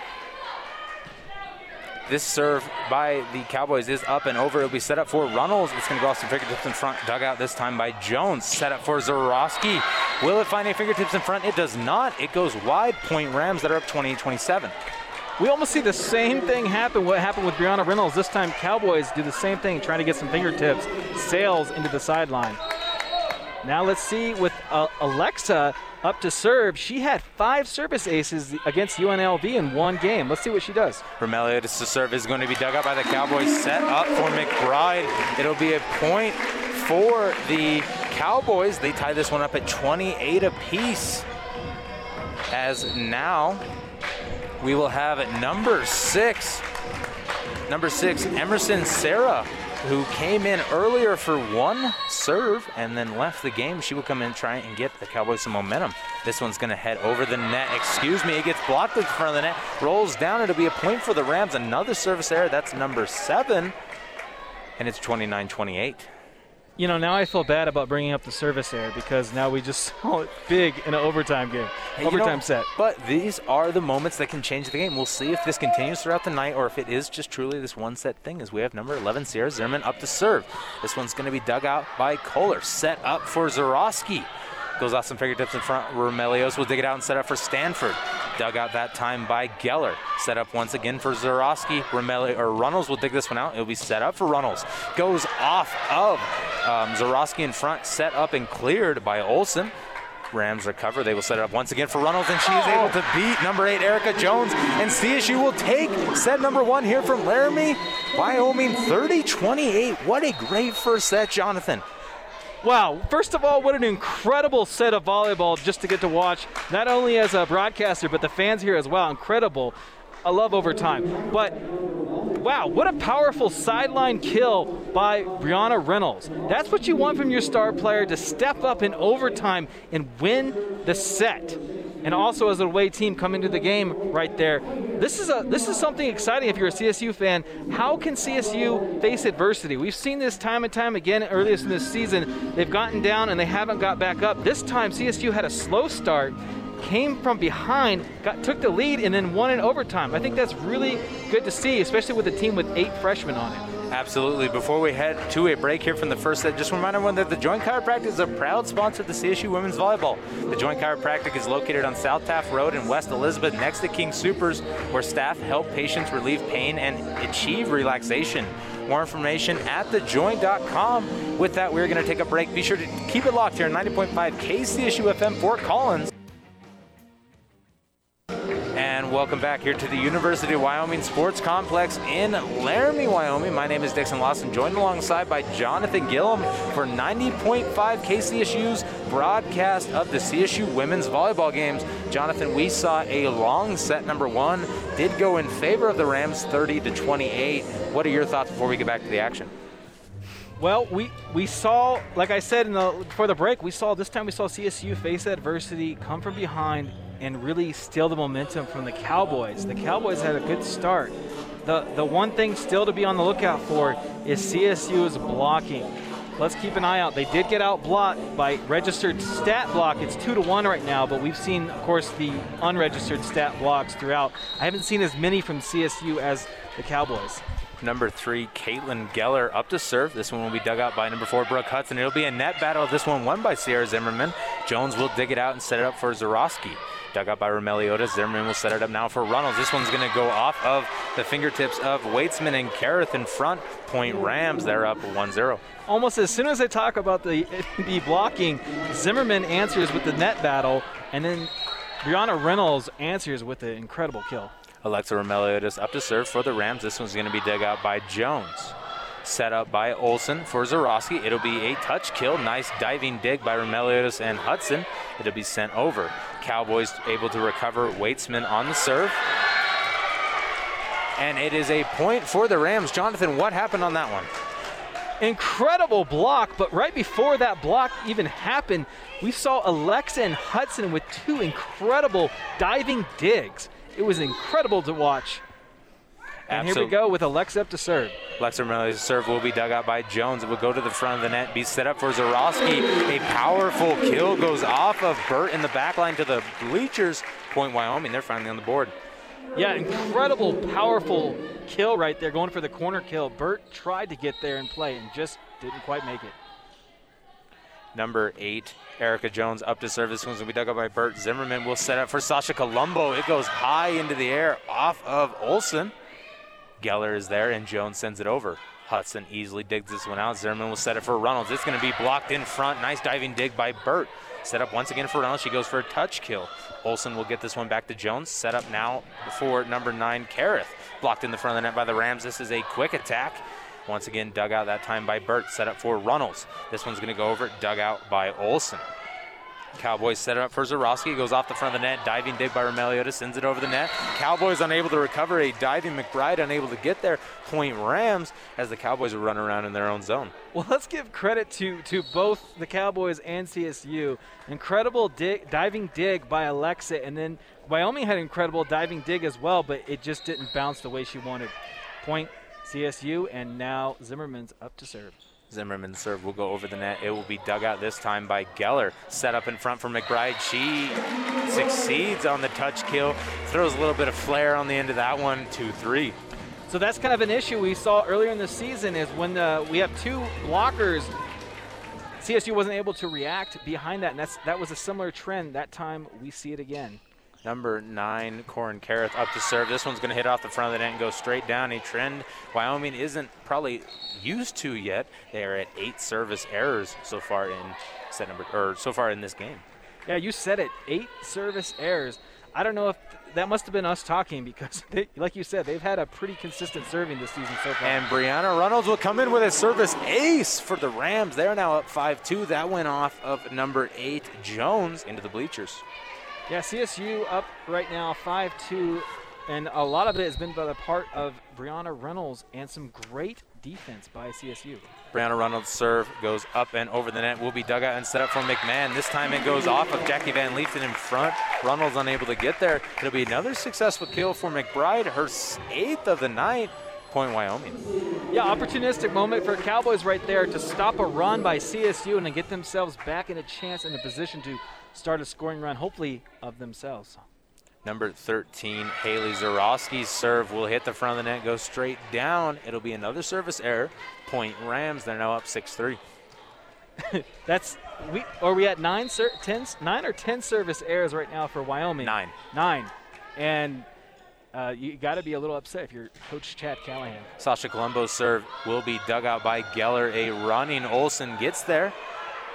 This serve by the Cowboys is up and over. It'll be set up for Runnels. It's going to go off some fingertips in front. Dugout this time by Jones. Set up for Zarowski. Will it find any fingertips in front? It does not. It goes wide. Point Rams that are up 28 27. We almost see the same thing happen. What happened with Brianna Reynolds this time? Cowboys do the same thing, trying to get some fingertips. Sails into the sideline. Now let's see with uh, Alexa up to serve. She had five service aces against UNLV in one game. Let's see what she does. From Romelio to serve is going to be dug up by the Cowboys. Set up for McBride. It'll be a point for the Cowboys. They tie this one up at 28 apiece. As now we will have number six, number six, Emerson Sarah who came in earlier for one serve and then left the game. She will come in and try and get the Cowboys some momentum. This one's going to head over the net. Excuse me, it gets blocked in front of the net, rolls down. It'll be a point for the Rams. Another service error. That's number seven, and it's 29 28 you know, now I feel bad about bringing up the service error because now we just [laughs] saw it big in an overtime game, hey, overtime you know, set. But these are the moments that can change the game. We'll see if this continues throughout the night or if it is just truly this one set thing. As we have number 11 Sierra Zimmerman up to serve. This one's going to be dug out by Kohler. Set up for Zarowski. Goes off some fingertips in front. Romelios will dig it out and set up for Stanford. Dug out that time by Geller. Set up once again for Zarowski. Romelio, or Runnels will dig this one out. It'll be set up for Runnels. Goes off of um, Zarowski in front. Set up and cleared by Olson. Rams recover. They will set it up once again for Runnels, and she is able to beat number eight, Erica Jones. And CSU will take set number one here from Laramie. Wyoming 30 28. What a great first set, Jonathan. Wow, first of all, what an incredible set of volleyball just to get to watch, not only as a broadcaster, but the fans here as well. Incredible. I love overtime. But wow, what a powerful sideline kill by Brianna Reynolds. That's what you want from your star player to step up in overtime and win the set and also as a away team coming to the game right there. This is a this is something exciting if you're a CSU fan. How can CSU face adversity? We've seen this time and time again earliest in this season. They've gotten down and they haven't got back up. This time CSU had a slow start came from behind, got took the lead, and then won in overtime. I think that's really good to see, especially with a team with eight freshmen on it. Absolutely. Before we head to a break here from the first set, just remind everyone that the Joint Chiropractic is a proud sponsor of the CSU Women's Volleyball. The Joint Chiropractic is located on South Taft Road in West Elizabeth next to King Supers, where staff help patients relieve pain and achieve relaxation. More information at thejoint.com. With that, we're going to take a break. Be sure to keep it locked here on 90.5 KCSU FM Fort Collins. Welcome back here to the University of Wyoming Sports Complex in Laramie, Wyoming. My name is Dixon Lawson, joined alongside by Jonathan Gillum for 90.5 KCSU's broadcast of the CSU women's volleyball games. Jonathan, we saw a long set number one, did go in favor of the Rams 30 to 28. What are your thoughts before we get back to the action? Well, we we saw, like I said in the before the break, we saw this time we saw CSU face adversity, come from behind, and really steal the momentum from the Cowboys. The Cowboys had a good start. The, the one thing still to be on the lookout for is CSU's blocking. Let's keep an eye out. They did get out blocked by registered stat block. It's two to one right now, but we've seen, of course, the unregistered stat blocks throughout. I haven't seen as many from CSU as the Cowboys number three, Caitlin Geller, up to serve. This one will be dug out by number four, Brooke Hudson. It'll be a net battle. This one won by Sierra Zimmerman. Jones will dig it out and set it up for Zarowski. Dug out by Romeliotis. Zimmerman will set it up now for Runnels. This one's going to go off of the fingertips of Weitzman and Kareth in front. Point Rams, they're up 1 0. Almost as soon as they talk about the, the blocking, Zimmerman answers with the net battle, and then Brianna Reynolds answers with an incredible kill. Alexa Romeliotis up to serve for the Rams. This one's going to be dug out by Jones. Set up by Olson for Zarowski. It'll be a touch kill. Nice diving dig by Romeliotis and Hudson. It'll be sent over. Cowboys able to recover Weitzman on the serve. And it is a point for the Rams. Jonathan, what happened on that one? Incredible block, but right before that block even happened, we saw Alexa and Hudson with two incredible diving digs. It was incredible to watch. And here we go with Alexa up to serve. Alexa Romeliotis' serve will be dug out by Jones. It will go to the front of the net, be set up for Zarowski. A powerful kill goes off of Burt in the back line to the bleachers. Point Wyoming, they're finally on the board. Yeah, incredible, powerful kill right there, going for the corner kill. Burt tried to get there and play and just didn't quite make it. Number eight, Erica Jones up to serve. This one's going to be dug up by Burt Zimmerman. will set up for Sasha Colombo. It goes high into the air off of Olson. Geller is there, and Jones sends it over. Hudson easily digs this one out. Zimmerman will set it for Reynolds. It's going to be blocked in front. Nice diving dig by Burt. Set up once again for Reynolds. She goes for a touch kill. Olson will get this one back to Jones. Set up now for number nine, Kareth. Blocked in the front of the net by the Rams. This is a quick attack. Once again, dug out that time by Burt. Set up for Runnels. This one's going to go over, dug out by Olson. Cowboys set it up for Zarowski. Goes off the front of the net. Diving dig by Remeliota. Sends it over the net. Cowboys unable to recover. A diving McBride unable to get there. Point Rams as the Cowboys run around in their own zone. Well, let's give credit to, to both the Cowboys and CSU. Incredible dig, diving dig by Alexa. And then Wyoming had incredible diving dig as well, but it just didn't bounce the way she wanted. Point CSU, and now Zimmerman's up to serve. Zimmerman's serve will go over the net. It will be dug out this time by Geller. Set up in front for McBride. She succeeds on the touch kill. Throws a little bit of flair on the end of that one. 2-3. So that's kind of an issue we saw earlier in the season is when the, we have two blockers, CSU wasn't able to react behind that, and that's, that was a similar trend. That time we see it again. Number nine, Corin Kareth up to serve. This one's going to hit off the front of the net and go straight down. A trend Wyoming isn't probably used to yet. They are at eight service errors so far in set number or so far in this game. Yeah, you said it. Eight service errors. I don't know if that must have been us talking because, [laughs] they, like you said, they've had a pretty consistent serving this season so far. And Brianna Reynolds will come in with a service ace for the Rams. They're now up 5 2. That went off of number eight, Jones, into the bleachers. Yeah, CSU up right now 5 2, and a lot of it has been by the part of Brianna Reynolds and some great defense by CSU. Brianna Reynolds' serve goes up and over the net. Will be dug out and set up for McMahon. This time it goes off of Jackie Van Leefton in front. Reynolds unable to get there. It'll be another successful kill for McBride, her eighth of the night. Point Wyoming. Yeah, opportunistic moment for Cowboys right there to stop a run by CSU and to get themselves back in a chance in a position to start a scoring run, hopefully of themselves. Number 13, Haley Zarowski's serve will hit the front of the net, go straight down. It'll be another service error. Point Rams. They're now up 6-3. [laughs] That's we are we at nine, ser- ten, nine or ten service errors right now for Wyoming. Nine. Nine, and uh, you got to be a little upset if you're Coach Chad Callihan. Sasha Colombo's serve will be dug out by Geller. A running Olson gets there.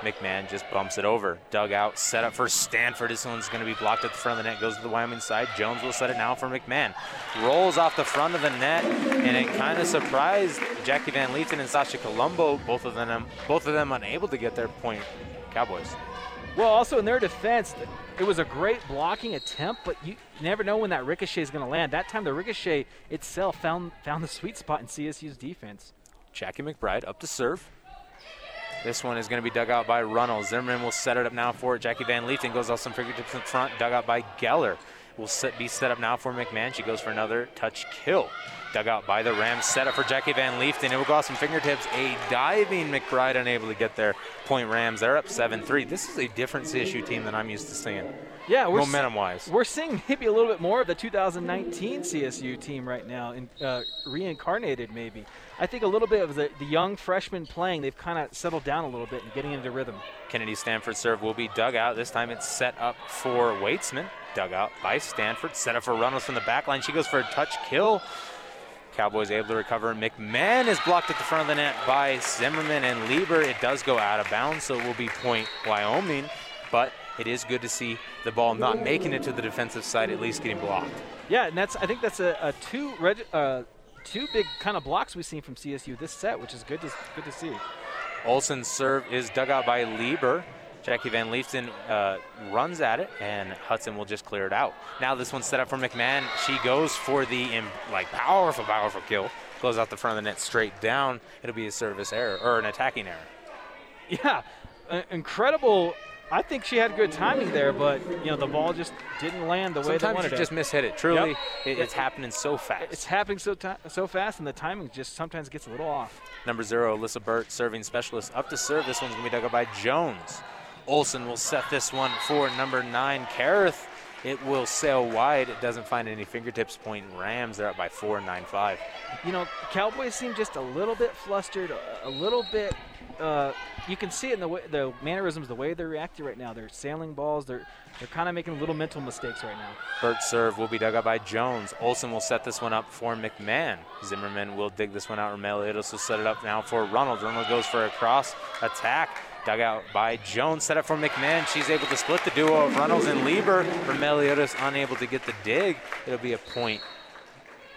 McMahon just bumps it over. Dug out, set up for Stanford. This one's going to be blocked at the front of the net. Goes to the Wyoming side. Jones will set it now for McMahon. Rolls off the front of the net, and it kind of surprised Jackie Van Leeton and Sasha Colombo. Both of them, both of them unable to get their point. Cowboys. Well, also in their defense, it was a great blocking attempt, but you never know when that ricochet is going to land. That time, the ricochet itself found found the sweet spot in CSU's defense. Jackie McBride up to serve. This one is going to be dug out by Runnels. Zimmerman will set it up now for. Jackie Van Leefton goes off some fingertips in front, dug out by Geller. Will set, be set up now for McMahon. She goes for another touch kill. Dug out by the Rams. Set up for Jackie Van Leefton. It will go off some fingertips. A diving McBride unable to get there. Point Rams. They're up 7 3. This is a different CSU team than I'm used to seeing. Yeah, we're momentum wise. We're seeing maybe a little bit more of the 2019 CSU team right now, in, uh, reincarnated maybe. I think a little bit of the, the young freshmen playing, they've kind of settled down a little bit and getting into rhythm. Kennedy Stanford serve will be dug out. This time it's set up for Weitzman. Dug out by Stanford. Set up for Runnels from the back line. She goes for a touch kill. Cowboys able to recover. McMahon is blocked at the front of the net by Zimmerman and Lieber. It does go out of bounds, so it will be point Wyoming. But it is good to see the ball not making it to the defensive side, at least getting blocked. Yeah, and that's I think that's a, a two reg, uh, two big kind of blocks we've seen from CSU this set, which is good to good to see. Olson's serve is dug out by Lieber. Jackie Van Leefton uh, runs at it, and Hudson will just clear it out. Now this one's set up for McMahon. She goes for the like powerful, powerful kill. Goes out the front of the net straight down. It'll be a service error or an attacking error. Yeah, uh, incredible. I think she had good timing there, but you know the ball just didn't land the way they wanted it. just mishit it. Truly, Yep. it, it's happening so fast. It's happening so so fast, and the timing just sometimes gets a little off. Number zero, Alyssa Burt, serving specialist, up to serve. This one's going to be dug up by Jones. Olson will set this one for number nine, Kareth. It will sail wide. It doesn't find any fingertips. Point Rams. They're up by four, nine, five. You know, Cowboys seem just a little bit flustered, a little bit. Uh, you can see it in the way, the mannerisms, the way they're reacting right now. They're sailing balls. They're they're kind of making little mental mistakes right now. Burt's serve will be dug up by Jones. Olson will set this one up for McMahon. Zimmerman will dig this one out. Romelius will set it up now for Ronald. Ronald goes for a cross attack. Dug out by Jones. Set up for McMahon. She's able to split the duo of Runnels and Lieber. Romeliotis unable to get the dig. It'll be a point.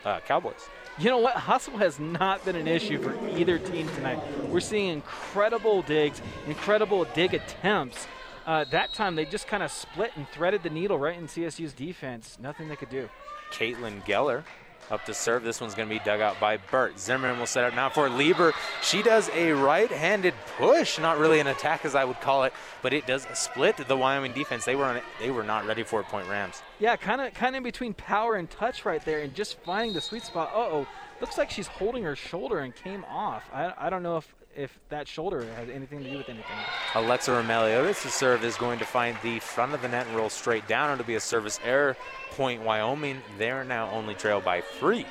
Uh, Cowboys. You know what? Hustle has not been an issue for either team tonight. We're seeing incredible digs, incredible dig attempts. Uh, that time they just kind of split and threaded the needle right in CSU's defense. Nothing they could do. Caitlin Geller up to serve. This one's going to be dug out by Burt. Zimmerman will set up now for Lieber. She does a right-handed push, not really an attack as I would call it, but it does split the Wyoming defense. They were on it. They were not ready for. Point Rams. Yeah, kind of, kind of in between power and touch right there, and just finding the sweet spot. Uh oh, looks like she's holding her shoulder and came off. I, I don't know if if that shoulder has anything to do with anything. Alexa Romeliotis' serve is going to find the front of the net and roll straight down. It'll be a service error. Point Wyoming. They're now only trailed by three.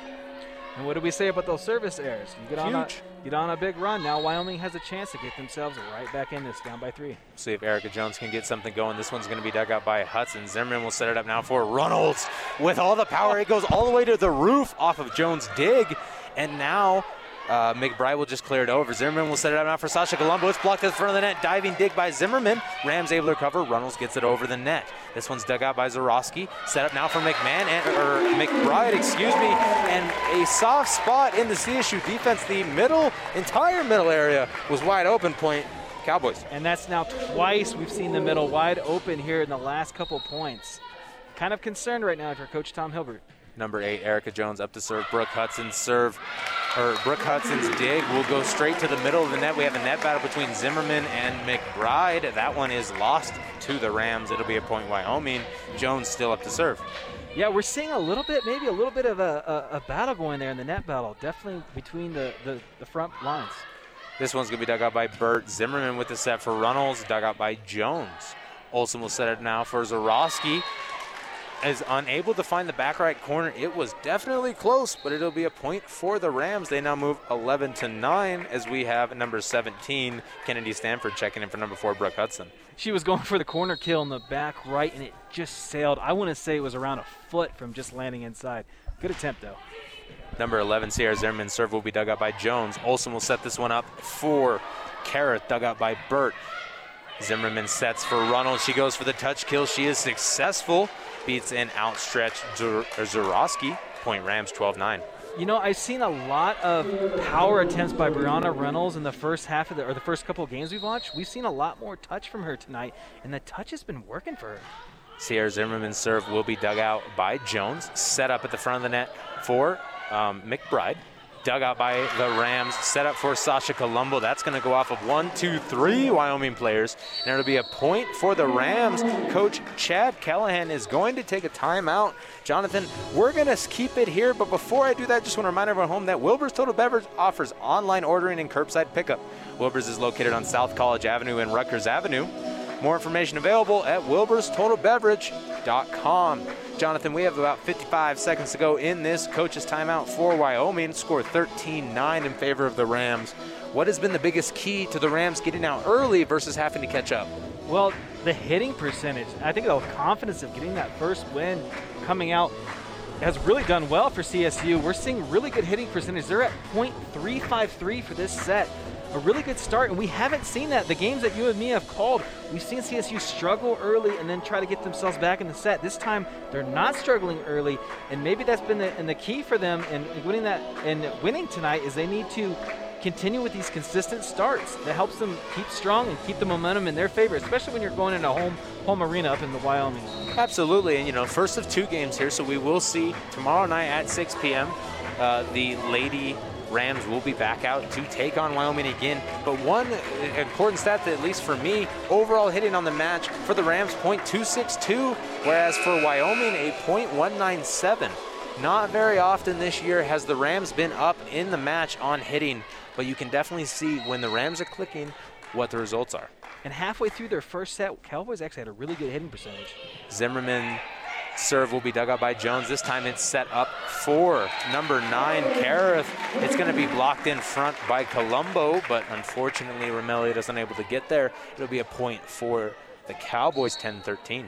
And what do we say about those service errors? You get on a get on a big run. Now Wyoming has a chance to get themselves right back in this, down by three. See if Erica Jones can get something going. This one's going to be dug out by Hudson. Zimmerman will set it up now for Reynolds. With all the power, it goes all the way to the roof off of Jones' dig. And now uh, McBride will just clear it over. Zimmerman will set it up now for Sasha Colombo. It's blocked at the front of the net. Diving dig by Zimmerman. Rams able to cover. Runnels gets it over the net. This one's dug out by Zarowski. Set up now for McMahon and or McBride, excuse me. And a soft spot in the CSU defense. The middle, entire middle area was wide open. Point Cowboys. And that's now twice we've seen the middle wide open here in the last couple points. Kind of concerned right now for Coach Tom Hilbert. Number eight, Erica Jones up to serve. Brooke Hudson's serve, or Brooke Hudson's dig will go straight to the middle of the net. We have a net battle between Zimmerman and McBride. That one is lost to the Rams. It'll be a point Wyoming. Jones still up to serve. Yeah, we're seeing a little bit, maybe a little bit of a, a, a battle going there in the net battle. Definitely between the, the, the front lines. This one's going to be dug out by Burt. Zimmerman with the set for Runnels, dug out by Jones. Olson will set it now for Zarowski. Is unable to find the back right corner. It was definitely close, but it'll be a point for the Rams. They now move 11 to 9 as we have number 17, Kennedy Stanford, checking in for number 4, Brooke Hudson. She was going for the corner kill in the back right, and it just sailed. I want to say it was around a foot from just landing inside. Good attempt, though. Number 11, Sierra Zimmerman, serve will be dug out by Jones. Olson will set this one up for Kareth, dug out by Burt. Zimmerman sets for Ronald. She goes for the touch kill. She is successful. Beats an outstretched Zur- or Point Rams 12 9. You know, I've seen a lot of power attempts by Brianna Reynolds in the first half of the or the first couple of games we've watched. We've seen a lot more touch from her tonight, and the touch has been working for her. Sierra Zimmerman's serve will be dug out by Jones. Set up at the front of the net for um, McBride. Dug out by the Rams. Set up for Sasha Colombo. That's going to go off of one, two, three Wyoming players. And it'll be a point for the Rams. Coach Chad Callihan is going to take a timeout. Jonathan, we're going to keep it here. But before I do that, just want to remind everyone home that Wilbur's Total Beverage offers online ordering and curbside pickup. Wilbur's is located on South College Avenue and Rutgers Avenue. More information available at wilburstotalbeverage.com. Jonathan, we have about 55 seconds to go in this coach's timeout for Wyoming. Score 13 9 in favor of the Rams. What has been the biggest key to the Rams getting out early versus having to catch up? Well, the hitting percentage. I think the confidence of getting that first win coming out has really done well for CSU. We're seeing really good hitting percentage. They're at .353 for this set. A really good start, and we haven't seen that. The games that you and me have called, we've seen CSU struggle early and then try to get themselves back in the set. This time, they're not struggling early, and maybe that's been the, and the key for them in winning that and winning tonight is they need to continue with these consistent starts that helps them keep strong and keep the momentum in their favor, especially when you're going in a home home arena up in the Wyoming. Absolutely, and you know, first of two games here, so we will see tomorrow night at 6 p.m. Uh, the Lady Rams will be back out to take on Wyoming again. But one important stat that, at least for me, overall hitting on the match for the Rams, .262, whereas for Wyoming, a .197. Not very often this year has the Rams been up in the match on hitting, but you can definitely see when the Rams are clicking what the results are. And halfway through their first set, Cowboys actually had a really good hitting percentage. Zimmerman serve will be dug out by Jones. This time it's set up for number nine, Kareth. It's going to be blocked in front by Colombo, but unfortunately, Romelli doesn't able to get there. It'll be a point for the Cowboys, 10-13.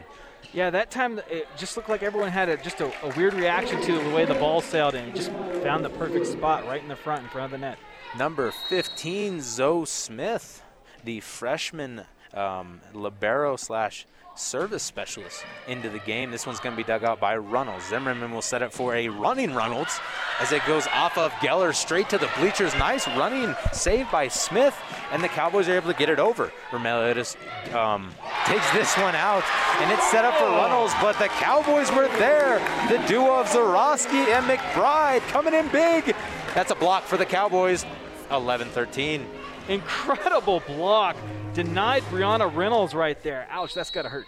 Yeah, that time it just looked like everyone had a, just a, a, weird reaction to the way the ball sailed in. Just found the perfect spot right in the front, in front of the net. Number 15, Zoe Smith, the freshman um, libero slash service specialist into the game. This one's going to be dug out by Runnels. Zimmerman will set it for a running Runnels as it goes off of Geller straight to the bleachers. Nice running save by Smith, and the Cowboys are able to get it over. Romeliotis um, takes this one out, and it's set up for Runnels, but the Cowboys were there. The duo of Zarowski and McBride coming in big. That's a block for the Cowboys, 11 13. Incredible block Denied Brianna Reynolds right there. Ouch, that's got to hurt.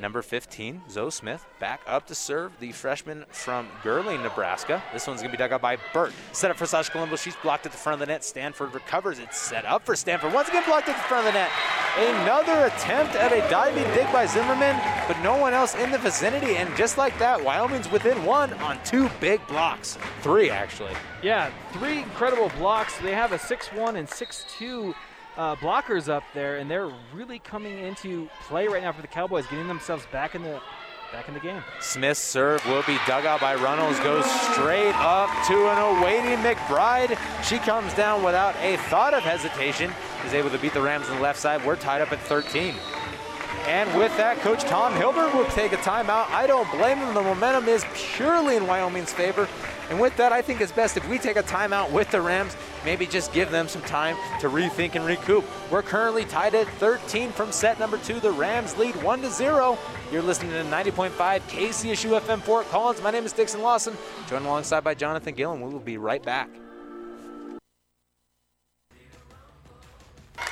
Number 15, Zoe Smith, back up to serve the freshman from Gurley, Nebraska. This one's going to be dug out by Burt. Set up for Sasha Colombo. She's blocked at the front of the net. Stanford recovers. It's set up for Stanford. Once again, blocked at the front of the net. Another attempt at a diving dig by Zimmerman, but no one else in the vicinity. And just like that, Wyoming's within one on two big blocks. Three, actually. Yeah, three incredible blocks. They have a 6 1 and 6 2 uh, blockers up there, and they're really coming into play right now for the Cowboys, getting themselves back in the back in the game. Smith's serve will be dug out by Runnels, goes straight up to an awaiting McBride. She comes down without a thought of hesitation, is able to beat the Rams on the left side. We're tied up at 13. And with that, Coach Tom Hilbert will take a timeout. I don't blame him. The momentum is purely in Wyoming's favor. And with that, I think it's best if we take a timeout with the Rams, maybe just give them some time to rethink and recoup. We're currently tied at 13 from set number two. The Rams lead 1 to 0. You're listening to 90.5 KCSU FM Fort Collins. My name is Dixon Lawson, joined alongside by Jonathan Gillen. We will be right back.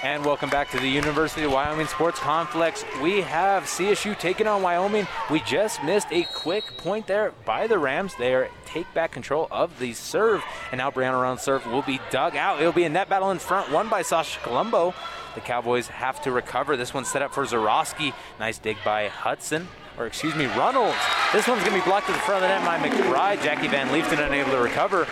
And welcome back to the University of Wyoming Sports Complex. We have CSU taking on Wyoming. We just missed a quick point there by the Rams. They are take back control of the serve, and now Brianna Round serve will be dug out. It'll be a net battle in front, won by Sasha Colombo. The Cowboys have to recover. This one's set up for Zarowski. Nice dig by Hudson or excuse me, Runnels. This one's going to be blocked to the front of the net by McBride. Jackie Van Leefton unable to recover.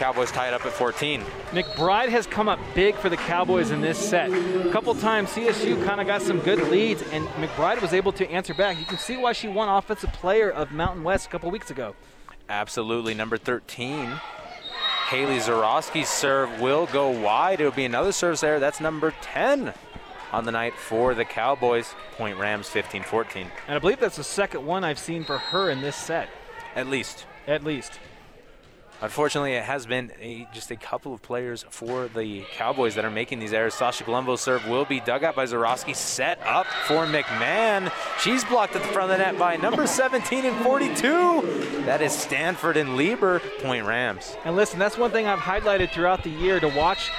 Cowboys tied up at 14. McBride has come up big for the Cowboys in this set. A couple times CSU kind of got some good leads, and McBride was able to answer back. You can see why she won Offensive Player of Mountain West a couple weeks ago. Absolutely. Number 13, Haley Zarowski's serve will go wide. It'll be another serve there. That's number 10 on the night for the Cowboys. Point Rams 15 14. And I believe that's the second one I've seen for her in this set. At least. At least. Unfortunately, it has been a, just a couple of players for the Cowboys that are making these errors. Sasha Colombo's serve will be dug out by Zarowski, set up for McMahon. She's blocked at the front of the net by number 17 and 42. That is Stanford and Lieber, point Rams. And listen, that's one thing I've highlighted throughout the year to watch.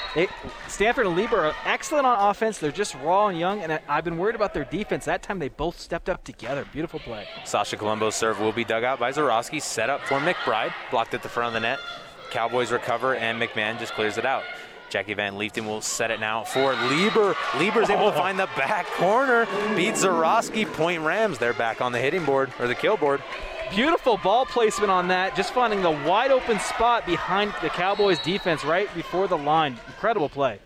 Stanford and Lieber are excellent on offense. They're just raw and young, and I've been worried about their defense. That time they both stepped up together. Beautiful play. Sasha Colombo's serve will be dug out by Zarowski, set up for McBride, blocked at the front of the net net. Cowboys recover, and McMahon just clears it out. Jackie Van Leefton will set it now for Lieber. Lieber's able to oh. find the back corner, beats Zarowski. Point Rams. They're back on the hitting board or the kill board. Beautiful ball placement on that. Just finding the wide open spot behind the Cowboys defense right before the line. Incredible play.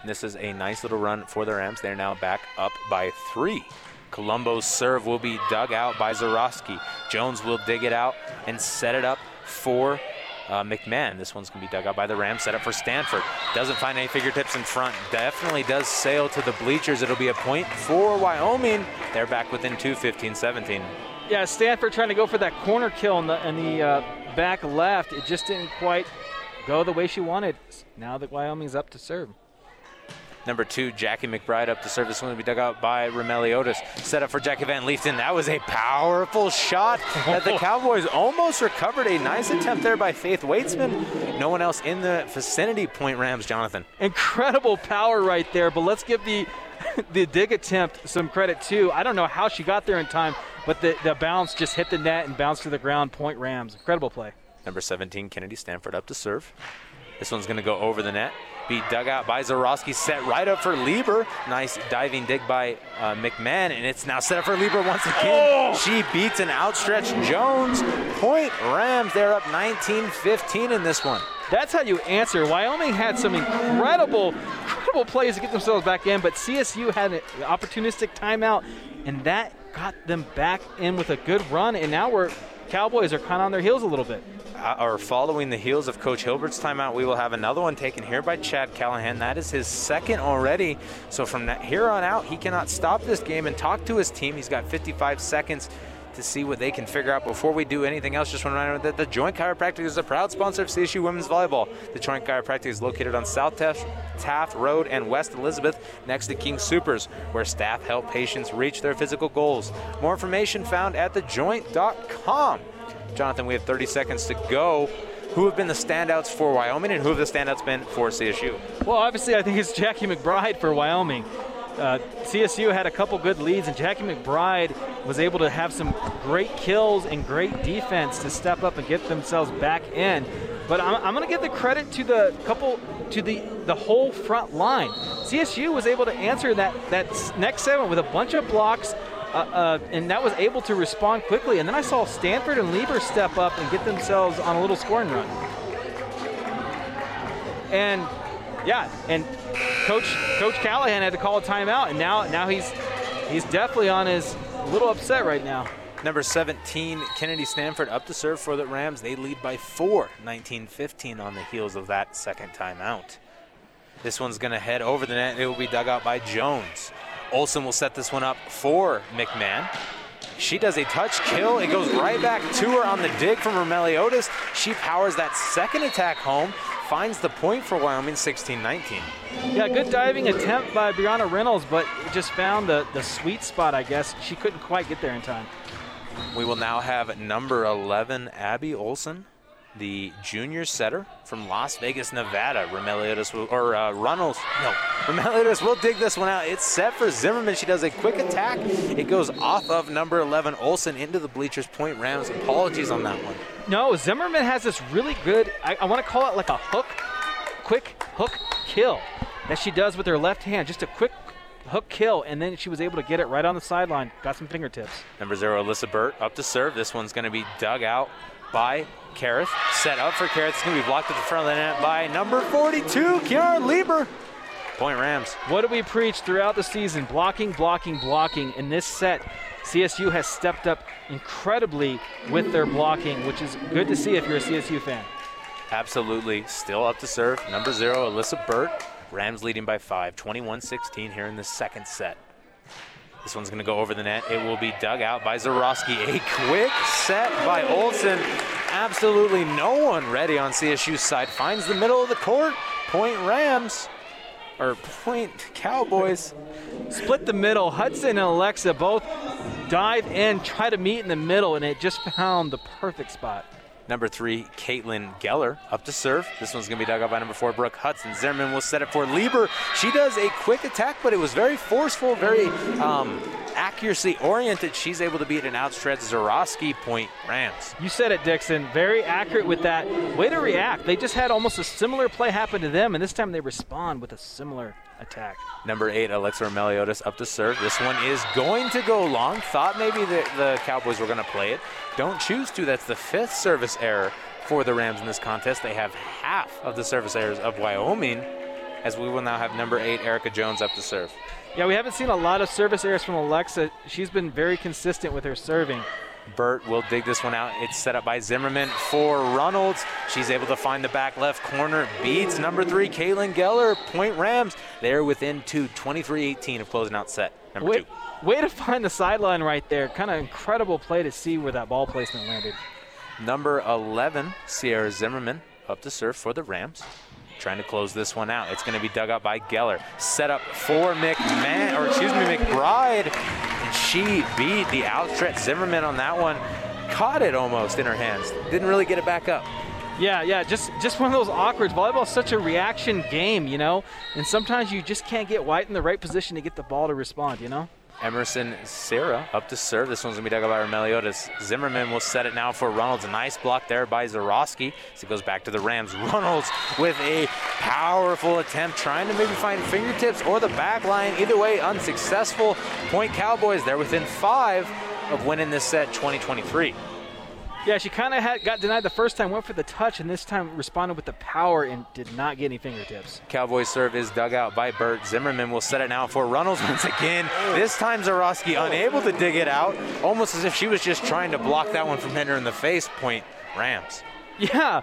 And this is a nice little run for the Rams. They're now back up by three. Colombo's serve will be dug out by Zarowski. Jones will dig it out and set it up for uh, McMahon. This one's going to be dug out by the Rams, set up for Stanford. Doesn't find any fingertips in front. Definitely does sail to the bleachers. It'll be a point for Wyoming. They're back within two, 15-17. Yeah, Stanford trying to go for that corner kill in the, in the uh, back left. It just didn't quite go the way she wanted. Now that Wyoming's up to serve. Number two, Jackie McBride up to serve. This one to be dug out by Romeliotis. Set up for Jackie Van Leefton. That was a powerful shot that the [laughs] Cowboys almost recovered. A nice attempt there by Faith Weitzman. No one else in the vicinity. Point Rams, Jonathan. Incredible power right there, but let's give the [laughs] the dig attempt some credit too. I don't know how she got there in time, but the, the bounce just hit the net and bounced to the ground. Point Rams. Incredible play. Number 17, Kennedy Stanford up to serve. This one's going to go over the net. Be dug out by Zarowski, set right up for Lieber. Nice diving dig by uh, McMahon, and it's now set up for Lieber once again. Oh! She beats an outstretched Jones. Point Rams, they're up 19-15 in this one. That's how you answer. Wyoming had some incredible, incredible plays to get themselves back in, but CSU had an opportunistic timeout, and that got them back in with a good run, and now we're Cowboys are kind of on their heels a little bit. Uh, or following the heels of Coach Hilbert's timeout, we will have another one taken here by Chad Callihan. That is his second already. So from here on out, he cannot stop this game and talk to his team. He's got 55 seconds to see what they can figure out before we do anything else. Just want to remind you that the Joint Chiropractic is a proud sponsor of CSU Women's Volleyball. The Joint Chiropractic is located on South Taft Road and West Elizabeth next to King Supers, where staff help patients reach their physical goals. More information found at thejoint.com. Jonathan, we have 30 seconds to go who have been the standouts for Wyoming and who have the standouts been for CSU? Well, obviously, I think it's Jackie McBride for Wyoming uh, CSU had a couple good leads, and Jackie McBride was able to have some great kills and great defense to step up and get themselves back in. But I'm, I'm going to give the credit to the couple to the the whole front line. CSU was able to answer that that next segment with a bunch of blocks. Uh, uh, and that was able to respond quickly. And then I saw Stanford and Lieber step up and get themselves on a little scoring run. And yeah, and Coach Coach Callihan had to call a timeout, and now now he's he's definitely on his little upset right now. Number 17, Kennedy Stanford up to serve for the Rams. They lead by four, 19-15 on the heels of that second timeout. This one's going to head over the net. It will be dug out by Jones. Olson will set this one up for McMahon. She does a touch kill. It goes right back to her on the dig from Romeliotis. She powers that second attack home finds the point for Wyoming 16-19. Yeah, good diving attempt by Brianna Reynolds, but just found the, the sweet spot, I guess. She couldn't quite get there in time. We will now have number 11, Abby Olson, the junior setter from Las Vegas, Nevada. Romeliotis will, or uh, Runnels, no, Romeliotis will dig this one out. It's set for Zimmerman. She does a quick attack. It goes off of number 11, Olson, into the bleachers. Point Rams. Apologies on that one. No, Zimmerman has this really good, I, I want to call it like a hook, quick hook kill that she does with her left hand. Just a quick hook kill, and then she was able to get it right on the sideline. Got some fingertips. Number zero, Alyssa Burt, up to serve. This one's going to be dug out by Kareth. Set up for Kareth. It's going to be blocked at the front of the net by number 42, Kiara Lieber. Point Rams. What do we preach throughout the season? Blocking, blocking, blocking. In this set, CSU has stepped up incredibly with their blocking, which is good to see if you're a CSU fan. Absolutely. Still up to serve. Number zero, Alyssa Burt. Rams leading by five, 21 16 here in the second set. This one's going to go over the net. It will be dug out by Zarowski. A quick set by Olson. Absolutely no one ready on CSU's side. Finds the middle of the court. Point Rams or point Cowboys. Split the middle. Hudson and Alexa both dive in, try to meet in the middle, and it just found the perfect spot. Number three, Caitlin Geller up to serve. This one's going to be dug up by number four, Brooke Hudson. Zimmerman will set it for Lieber. She does a quick attack, but it was very forceful, very um, accuracy oriented. She's able to beat an outstretched Zarowski point Rams. You said it, Dixon. Very accurate with that. Way to react. They just had almost a similar play happen to them, and this time they respond with a similar attack. Number eight, Alexa Meliotis up to serve. This one is going to go long. Thought maybe the, the Cowboys were going to play it. Don't choose to. That's the fifth service error for the Rams in this contest. They have half of the service errors of Wyoming, as we will now have number eight, Erica Jones, up to serve. Yeah, we haven't seen a lot of service errors from Alexa. She's been very consistent with her serving. Burt will dig this one out. It's set up by Zimmerman for Runnels. She's able to find the back left corner. Beats number three, Kaylin Geller. Point Rams. They're within two, 23-18 of closing out set number way, two. Way to find the sideline right there. Kind of incredible play to see where that ball placement landed. Number 11, Sierra Zimmerman, up to serve for the Rams. Trying to close this one out. It's going to be dug out by Geller. Set up for McMahon, or excuse me, McBride. And she beat the outstretched Zimmerman on that one. Caught it almost in her hands. Didn't really get it back up. Yeah, yeah, just just one of those awkward. Volleyball is such a reaction game, you know, and sometimes you just can't get White in the right position to get the ball to respond, you know. Emerson Sarah up to serve. This one's going to be dug out by Meliodas. Zimmerman will set it now for Reynolds. A nice block there by Zarowski. So it goes back to the Rams. [laughs] Reynolds with a powerful attempt, trying to maybe find fingertips or the back line. Either way, unsuccessful. Point Cowboys, they're within five of winning this set 2023. Yeah, she kind of got denied the first time, went for the touch, and this time responded with the power and did not get any fingertips. Cowboys serve is dug out by Burt. Zimmerman will set it now for Runnels once again. This time Zarowski unable to dig it out, almost as if she was just trying to block that one from hitting her in the face. Point Rams. Yeah,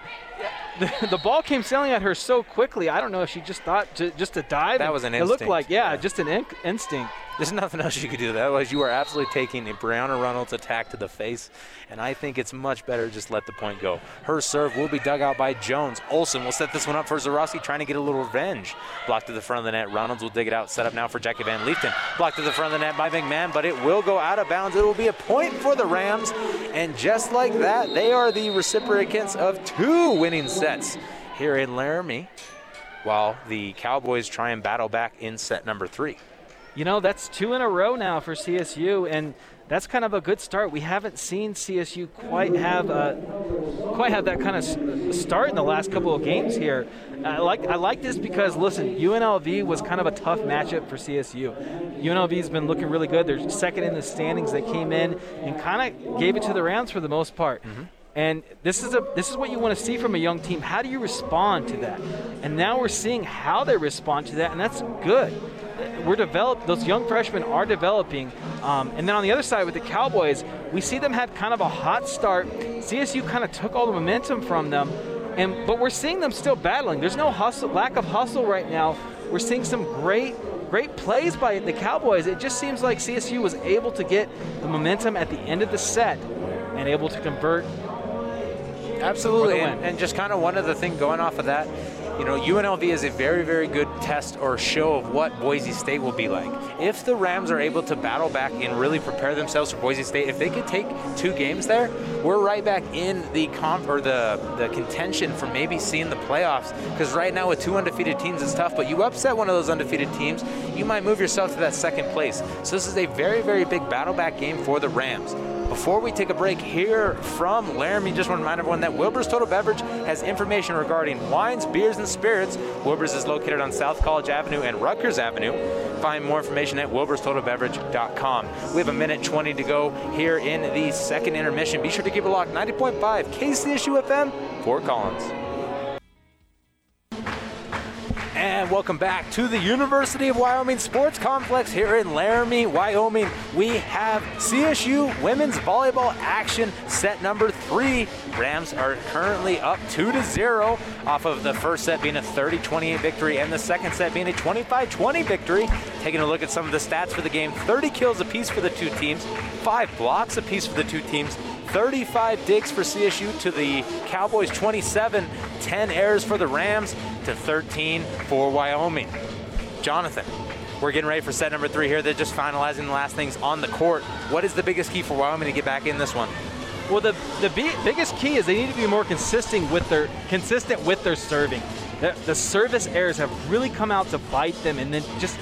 the, the ball came sailing at her so quickly. I don't know if she just thought to, just to dive. That was an instinct. It looked like, yeah, just an in- instinct. There's nothing else you could do. Otherwise, you are absolutely taking a Brianna Reynolds attack to the face, and I think it's much better to just let the point go. Her serve will be dug out by Jones. Olson will set this one up for Zarowski, trying to get a little revenge. Blocked to the front of the net. Reynolds will dig it out. Set up now for Jackie Van Leefton. Blocked to the front of the net by McMahon, but it will go out of bounds. It will be a point for the Rams, and just like that, they are the recipients of two winning sets here in Laramie, while the Cowboys try and battle back in set number three. You know, that's two in a row now for CSU, and that's kind of a good start. We haven't seen CSU quite have a, quite have that kind of start in the last couple of games here. I like I like this because listen, UNLV was kind of a tough matchup for CSU. UNLV's been looking really good. They're second in the standings. They came in and kind of gave it to the Rams for the most part. Mm-hmm. And this is a this is what you want to see from a young team. How do you respond to that? And now we're seeing how they respond to that, and that's good we're developed. Those young freshmen are developing. Um, and then on the other side with the Cowboys, we see them have kind of a hot start. CSU kind of took all the momentum from them, and but we're seeing them still battling. There's no hustle, lack of hustle right now. We're seeing some great. Great plays by the Cowboys. It just seems like CSU was able to get the momentum at the end of the set and able to convert Absolutely, and, and just kind of one other thing going off of that, you know, UNLV is a very, very good test or show of what Boise State will be like. If the Rams are able to battle back and really prepare themselves for Boise State, if they could take two games there, we're right back in the comp or the the contention for maybe seeing the playoffs. Because right now with two undefeated teams, it's tough. But you upset one of those undefeated teams, you might move yourself to that second place. So this is a very, very big battle back game for the Rams. Before we take a break here from Laramie, just want to remind everyone that Wilbur's Total Beverage has information regarding wines, beers, and spirits. Wilbur's is located on South College Avenue and Rutgers Avenue. Find more information at wilburstotalbeverage.com. We have a minute 20 to go here in the second intermission. Be sure to keep it locked. 90.5 KCSU FM, Fort Collins. And welcome back to the University of Wyoming Sports Complex here in Laramie, Wyoming. We have CSU women's volleyball action set number three. Rams are currently up two to zero off of the first set being a 30-28 victory and the second set being a 25-20 victory. Taking a look at some of the stats for the game, 30 kills apiece for the two teams, five blocks apiece for the two teams, 35 digs for CSU to the Cowboys 27, 10 errors for the Rams to 13 for Wyoming. Jonathan, we're getting ready for set number three here. They're just finalizing the last things on the court. What is the biggest key for Wyoming to get back in this one? Well, the the bi- biggest key is they need to be more consistent with their consistent with their serving. The, the service errors have really come out to bite them, and then just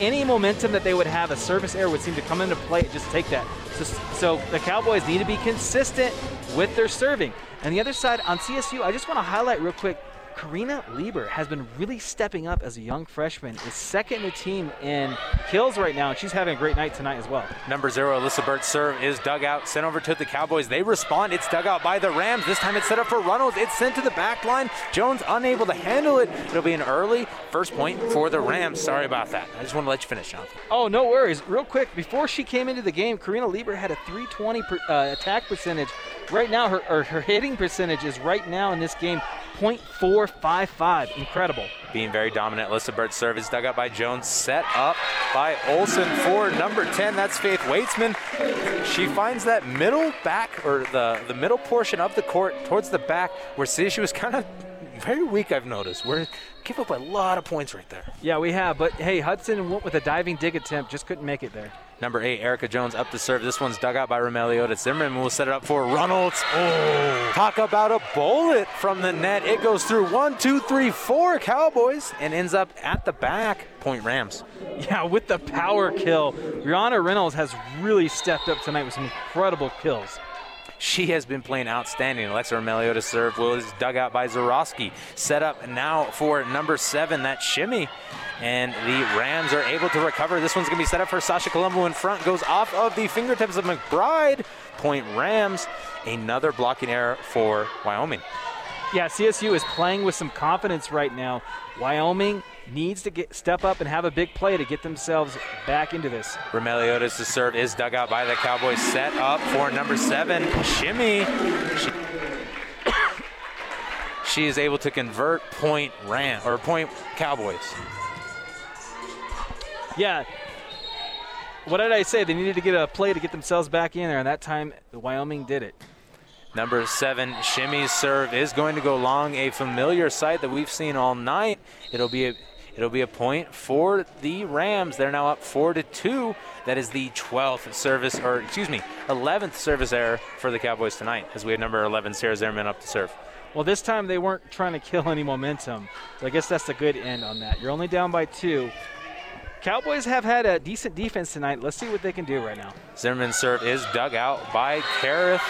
any momentum that they would have, a service error would seem to come into play. Just take that. So, so the Cowboys need to be consistent with their serving. And the other side on CSU, I just want to highlight real quick. Karina Lieber has been really stepping up as a young freshman, is second in the team in kills right now, and she's having a great night tonight as well. Number zero, Alyssa Burt serve is dug out, sent over to the Cowboys. They respond. It's dug out by the Rams. This time it's set up for Runnels. It's sent to the back line. Jones unable to handle it. It'll be an early first point for the Rams. Sorry about that. I just want to let you finish, Jonathan. Oh, no worries. Real quick, before she came into the game, Karina Lieber had a 320 per, uh, attack percentage. Right now, her, her hitting percentage is right now in this game 0.455. Incredible. Being very dominant. Alyssa Burt service dug up by Jones, set up by Olson for number 10. That's Faith Weitzman. She finds that middle back or the, the middle portion of the court towards the back where she was kind of very weak, I've noticed. We're give up a lot of points right there. Yeah, we have. But hey, Hudson went with a diving dig attempt, just couldn't make it there. Number eight, Erica Jones up to serve. This one's dug out by Romelio. Zimmerman We'll set it up for Runnels. Oh, talk about a bullet from the net. It goes through one, two, three, four Cowboys and ends up at the back. Point Rams. Yeah, with the power kill. Brianna Reynolds has really stepped up tonight with some incredible kills. She has been playing outstanding. Alexa Romeliotis serve. Was dug out by Zarowski. Set up now for number seven, that shimmy. And the Rams are able to recover. This one's going to be set up for Sasha Colombo in front. Goes off of the fingertips of McBride. Point Rams. Another blocking error for Wyoming. Yeah, CSU is playing with some confidence right now. Wyoming needs to get step up and have a big play to get themselves back into this. Romeliotis to serve is dug out by the Cowboys. Set up for number seven, Shimmy. She, she is able to convert point Ram or point Cowboys. Yeah. What did I say? They needed to get a play to get themselves back in there, and that time Wyoming did it. Number seven, Shimmy's serve is going to go long, a familiar sight that we've seen all night. It'll be a It'll be a point for the Rams. They're now up four to two. That is the 12th service, or excuse me, 11th service error for the Cowboys tonight, as we have number 11 Sarah Zimmerman up to serve. Well, this time they weren't trying to kill any momentum, so I guess that's a good end on that. You're only down by two. Cowboys have had a decent defense tonight. Let's see what they can do right now. Zimmerman's serve is dug out by Kareth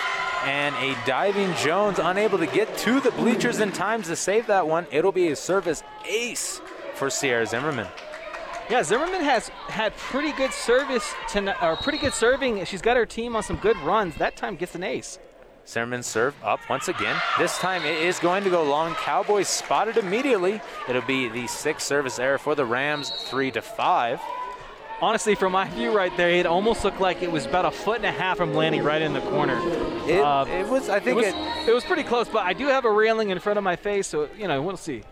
and a diving Jones unable to get to the bleachers in time to save that one. It'll be a service ace for Sierra Zimmerman. Yeah, Zimmerman has had pretty good service tonight, or pretty good serving. She's got her team on some good runs. That time gets an ace. Zimmerman serve up once again. This time it is going to go long. Cowboys spotted immediately. It'll be the sixth service error for the Rams, three to five. Honestly, from my view right there, it almost looked like it was about a foot and a half from landing right in the corner. It, uh, it was, I think it was, it, it was pretty close, but I do have a railing in front of my face, so you know we'll see.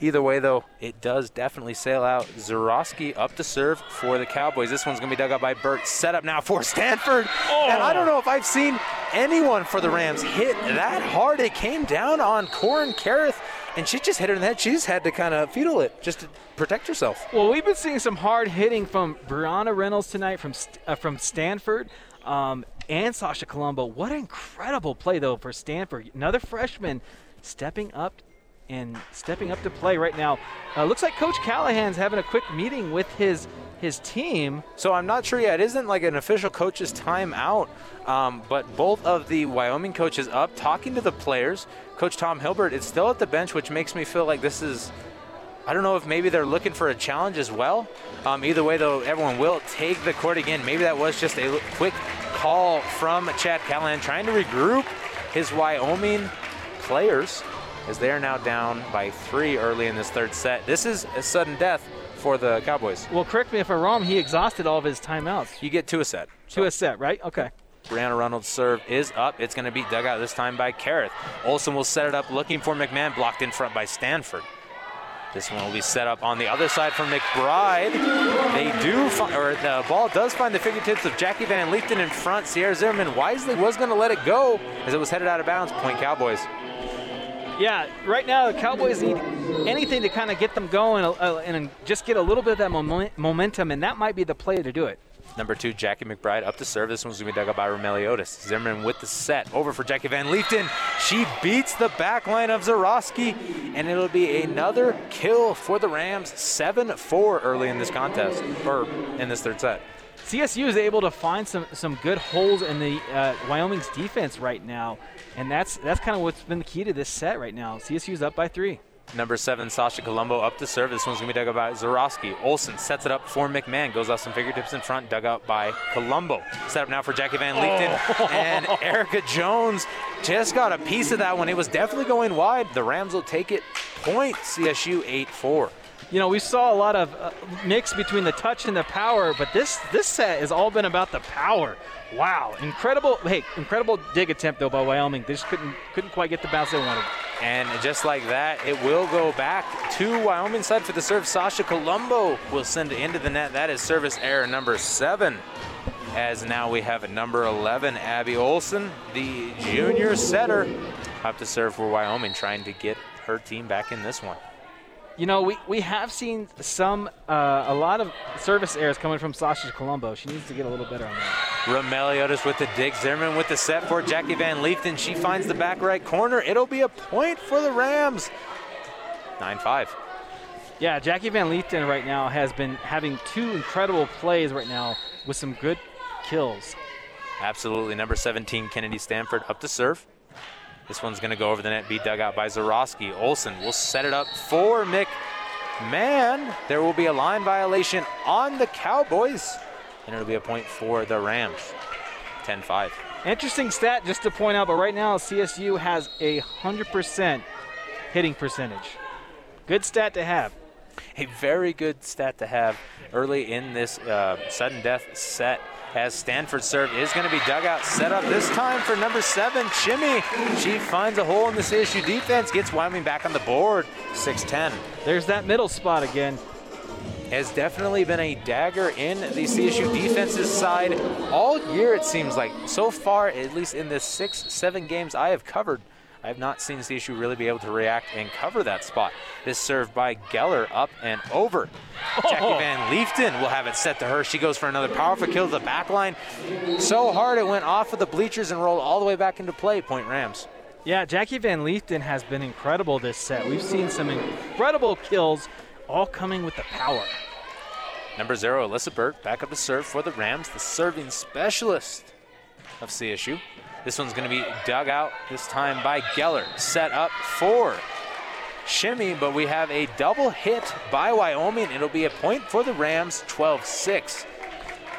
Either way, though, it does definitely sail out. Zarowski up to serve for the Cowboys. This one's going to be dug up by Burt. Set up now for Stanford. Oh. And I don't know if I've seen anyone for the Rams hit that hard. It came down on Corin Kareth, and she just hit her in the head. She just had to kind of fetal it just to protect herself. Well, we've been seeing some hard hitting from Brianna Reynolds tonight from, uh, from Stanford. Um, and Sasha Colombo. What an incredible play, though, for Stanford. Another freshman stepping up and stepping up to play right now. Uh, looks like Coach Callihan's having a quick meeting with his his team. So I'm not sure yet. It isn't like an official coach's timeout, um, but both of the Wyoming coaches up talking to the players. Coach Tom Hilbert is still at the bench, which makes me feel like this is. I don't know if maybe they're looking for a challenge as well. Um, either way, though, everyone will take the court again. Maybe that was just a quick call from Chad Callihan trying to regroup his Wyoming players as they are now down by three early in this third set. This is a sudden death for the Cowboys. Well, correct me if I'm wrong. He exhausted all of his timeouts. You get two a set. So. Two a set, right? Okay. Brianna Reynolds' serve is up. It's going to be dug out this time by Kareth. Olson will set it up looking for McMahon, blocked in front by Stanford. This one will be set up on the other side from McBride. They do, find, or the ball does find the fingertips of Jackie Van Leefton in front. Sierra Zimmerman wisely was going to let it go as it was headed out of bounds. Point Cowboys. Yeah, right now the Cowboys need anything to kind of get them going uh, and just get a little bit of that momentum, and that might be the play to do it. Number two, Jackie McBride up to serve. This one's going to be dug up by Romeliotis. Zimmerman with the set. Over for Jackie Van Leefton. She beats the back line of Zarowski, and it'll be another kill for the Rams. 7 4 early in this contest, or in this third set. CSU is able to find some, some good holes in the uh, Wyoming's defense right now, and that's that's kind of what's been the key to this set right now. CSU's up by three. Number seven, Sasha Colombo up to serve. This one's going to be dug out by Zarowski. Olson sets it up for McMahon. Goes off some fingertips in front. Dug out by Colombo. Set up now for Jackie Van Leefton. Oh. [laughs] and Erica Jones just got a piece of that one. It was definitely going wide. The Rams will take it. Point CSU 8 4 you know, we saw a lot of uh, mix between the touch and the power, but this this set has all been about the power. Wow, incredible! Hey, incredible dig attempt though by Wyoming. They just couldn't couldn't quite get the bounce they wanted. And just like that, it will go back to Wyoming side for the serve. Sasha Colombo will send it into the net. That is service error number seven. As now we have number 11, Abby Olson, the junior setter, up to serve for Wyoming, trying to get her team back in this one. You know, we, we have seen some, uh, a lot of service errors coming from Sasha Colombo. She needs to get a little better on that. Romeliotis with the dig. Zimmerman with the set for Jackie Van Leefton. She finds the back right corner. It'll be a point for the Rams. 9 5. Yeah, Jackie Van Leefton right now has been having two incredible plays right now with some good kills. Absolutely. Number 17, Kennedy Stanford up to serve. This one's going to go over the net, be dug out by Zarowski. Olson will set it up for Mick. Man, There will be a line violation on the Cowboys, and it'll be a point for the Rams. 10 5. Interesting stat just to point out, but right now CSU has a 100% hitting percentage. Good stat to have. A very good stat to have early in this uh, sudden death set as Stanford serve is going to be dug out, set up this time for number seven, Chimmy. She finds a hole in this CSU defense, gets Wyoming back on the board, 6-10. There's that middle spot again. Has definitely been a dagger in the CSU defense's side all year, it seems like. So far, at least in the six, seven games I have covered, I have not seen CSU really be able to react and cover that spot. This served by Geller up and over. Oh. Jackie Van Leefton will have it set to her. She goes for another powerful kill to the back line. So hard it went off of the bleachers and rolled all the way back into play. Point Rams. Yeah, Jackie Van Leefton has been incredible this set. We've seen some incredible kills, all coming with the power. Number zero, Alyssa Burt, back up to serve for the Rams, the serving specialist of CSU. This one's going to be dug out this time by Geller. Set up for Shimmy, but we have a double hit by Wyoming. It'll be a point for the Rams, 12 6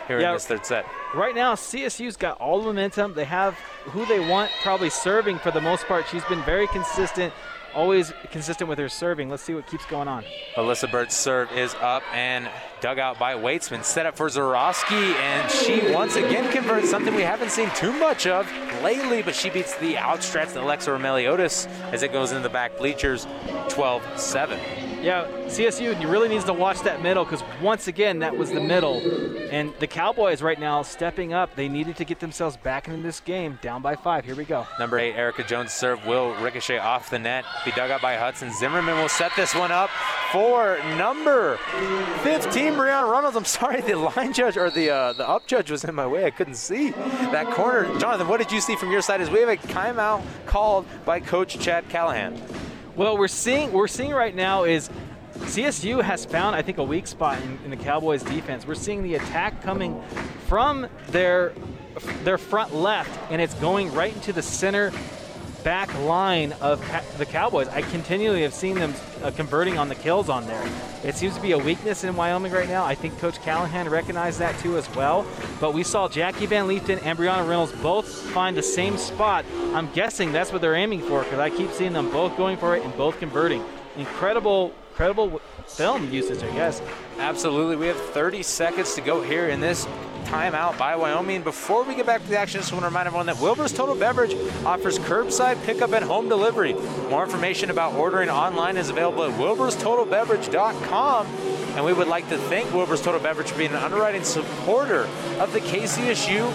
here yeah, in this third set. Right now, CSU's got all the momentum. They have who they want probably serving for the most part. She's been very consistent always consistent with her serving. Let's see what keeps going on. Alyssa Burt's serve is up and dug out by Weitzman. Set up for Zarowski, and she once again converts something we haven't seen too much of lately, but she beats the outstretched Alexa Romeliotis as it goes into the back bleachers 12 7. Yeah, CSU really needs to watch that middle because once again, that was the middle. And the Cowboys right now stepping up. They needed to get themselves back into this game, down by five. Here we go. Number eight, Erica Jones serve will ricochet off the net, be dug out by Hudson. Zimmerman will set this one up for number 15, Brianna Reynolds. I'm sorry, the line judge or the uh, the up judge was in my way. I couldn't see that corner. Jonathan, what did you see from your side? As we have a timeout called by Coach Chad Callihan. Well, we're seeing we're seeing right now is CSU has found, I think, a weak spot in, in, the Cowboys' defense. We're seeing the attack coming from their their front left, and it's going right into the center back line of the Cowboys. I continually have seen them uh, converting on the kills on there. It seems to be a weakness in Wyoming right now. I think Coach Callihan recognized that too as well. But we saw Jackie Van Leefton and Brianna Reynolds both find the same spot. I'm guessing that's what they're aiming for because I keep seeing them both going for it and both converting. Incredible, incredible film usage, I guess. Absolutely. We have 30 seconds to go here in this timeout by Wyoming. Before we get back to the action, I just want to remind everyone that Wilbur's Total Beverage offers curbside pickup and home delivery. More information about ordering online is available at wilburstotalbeverage.com. And we would like to thank Wilbur's Total Beverage for being an underwriting supporter of the KCSU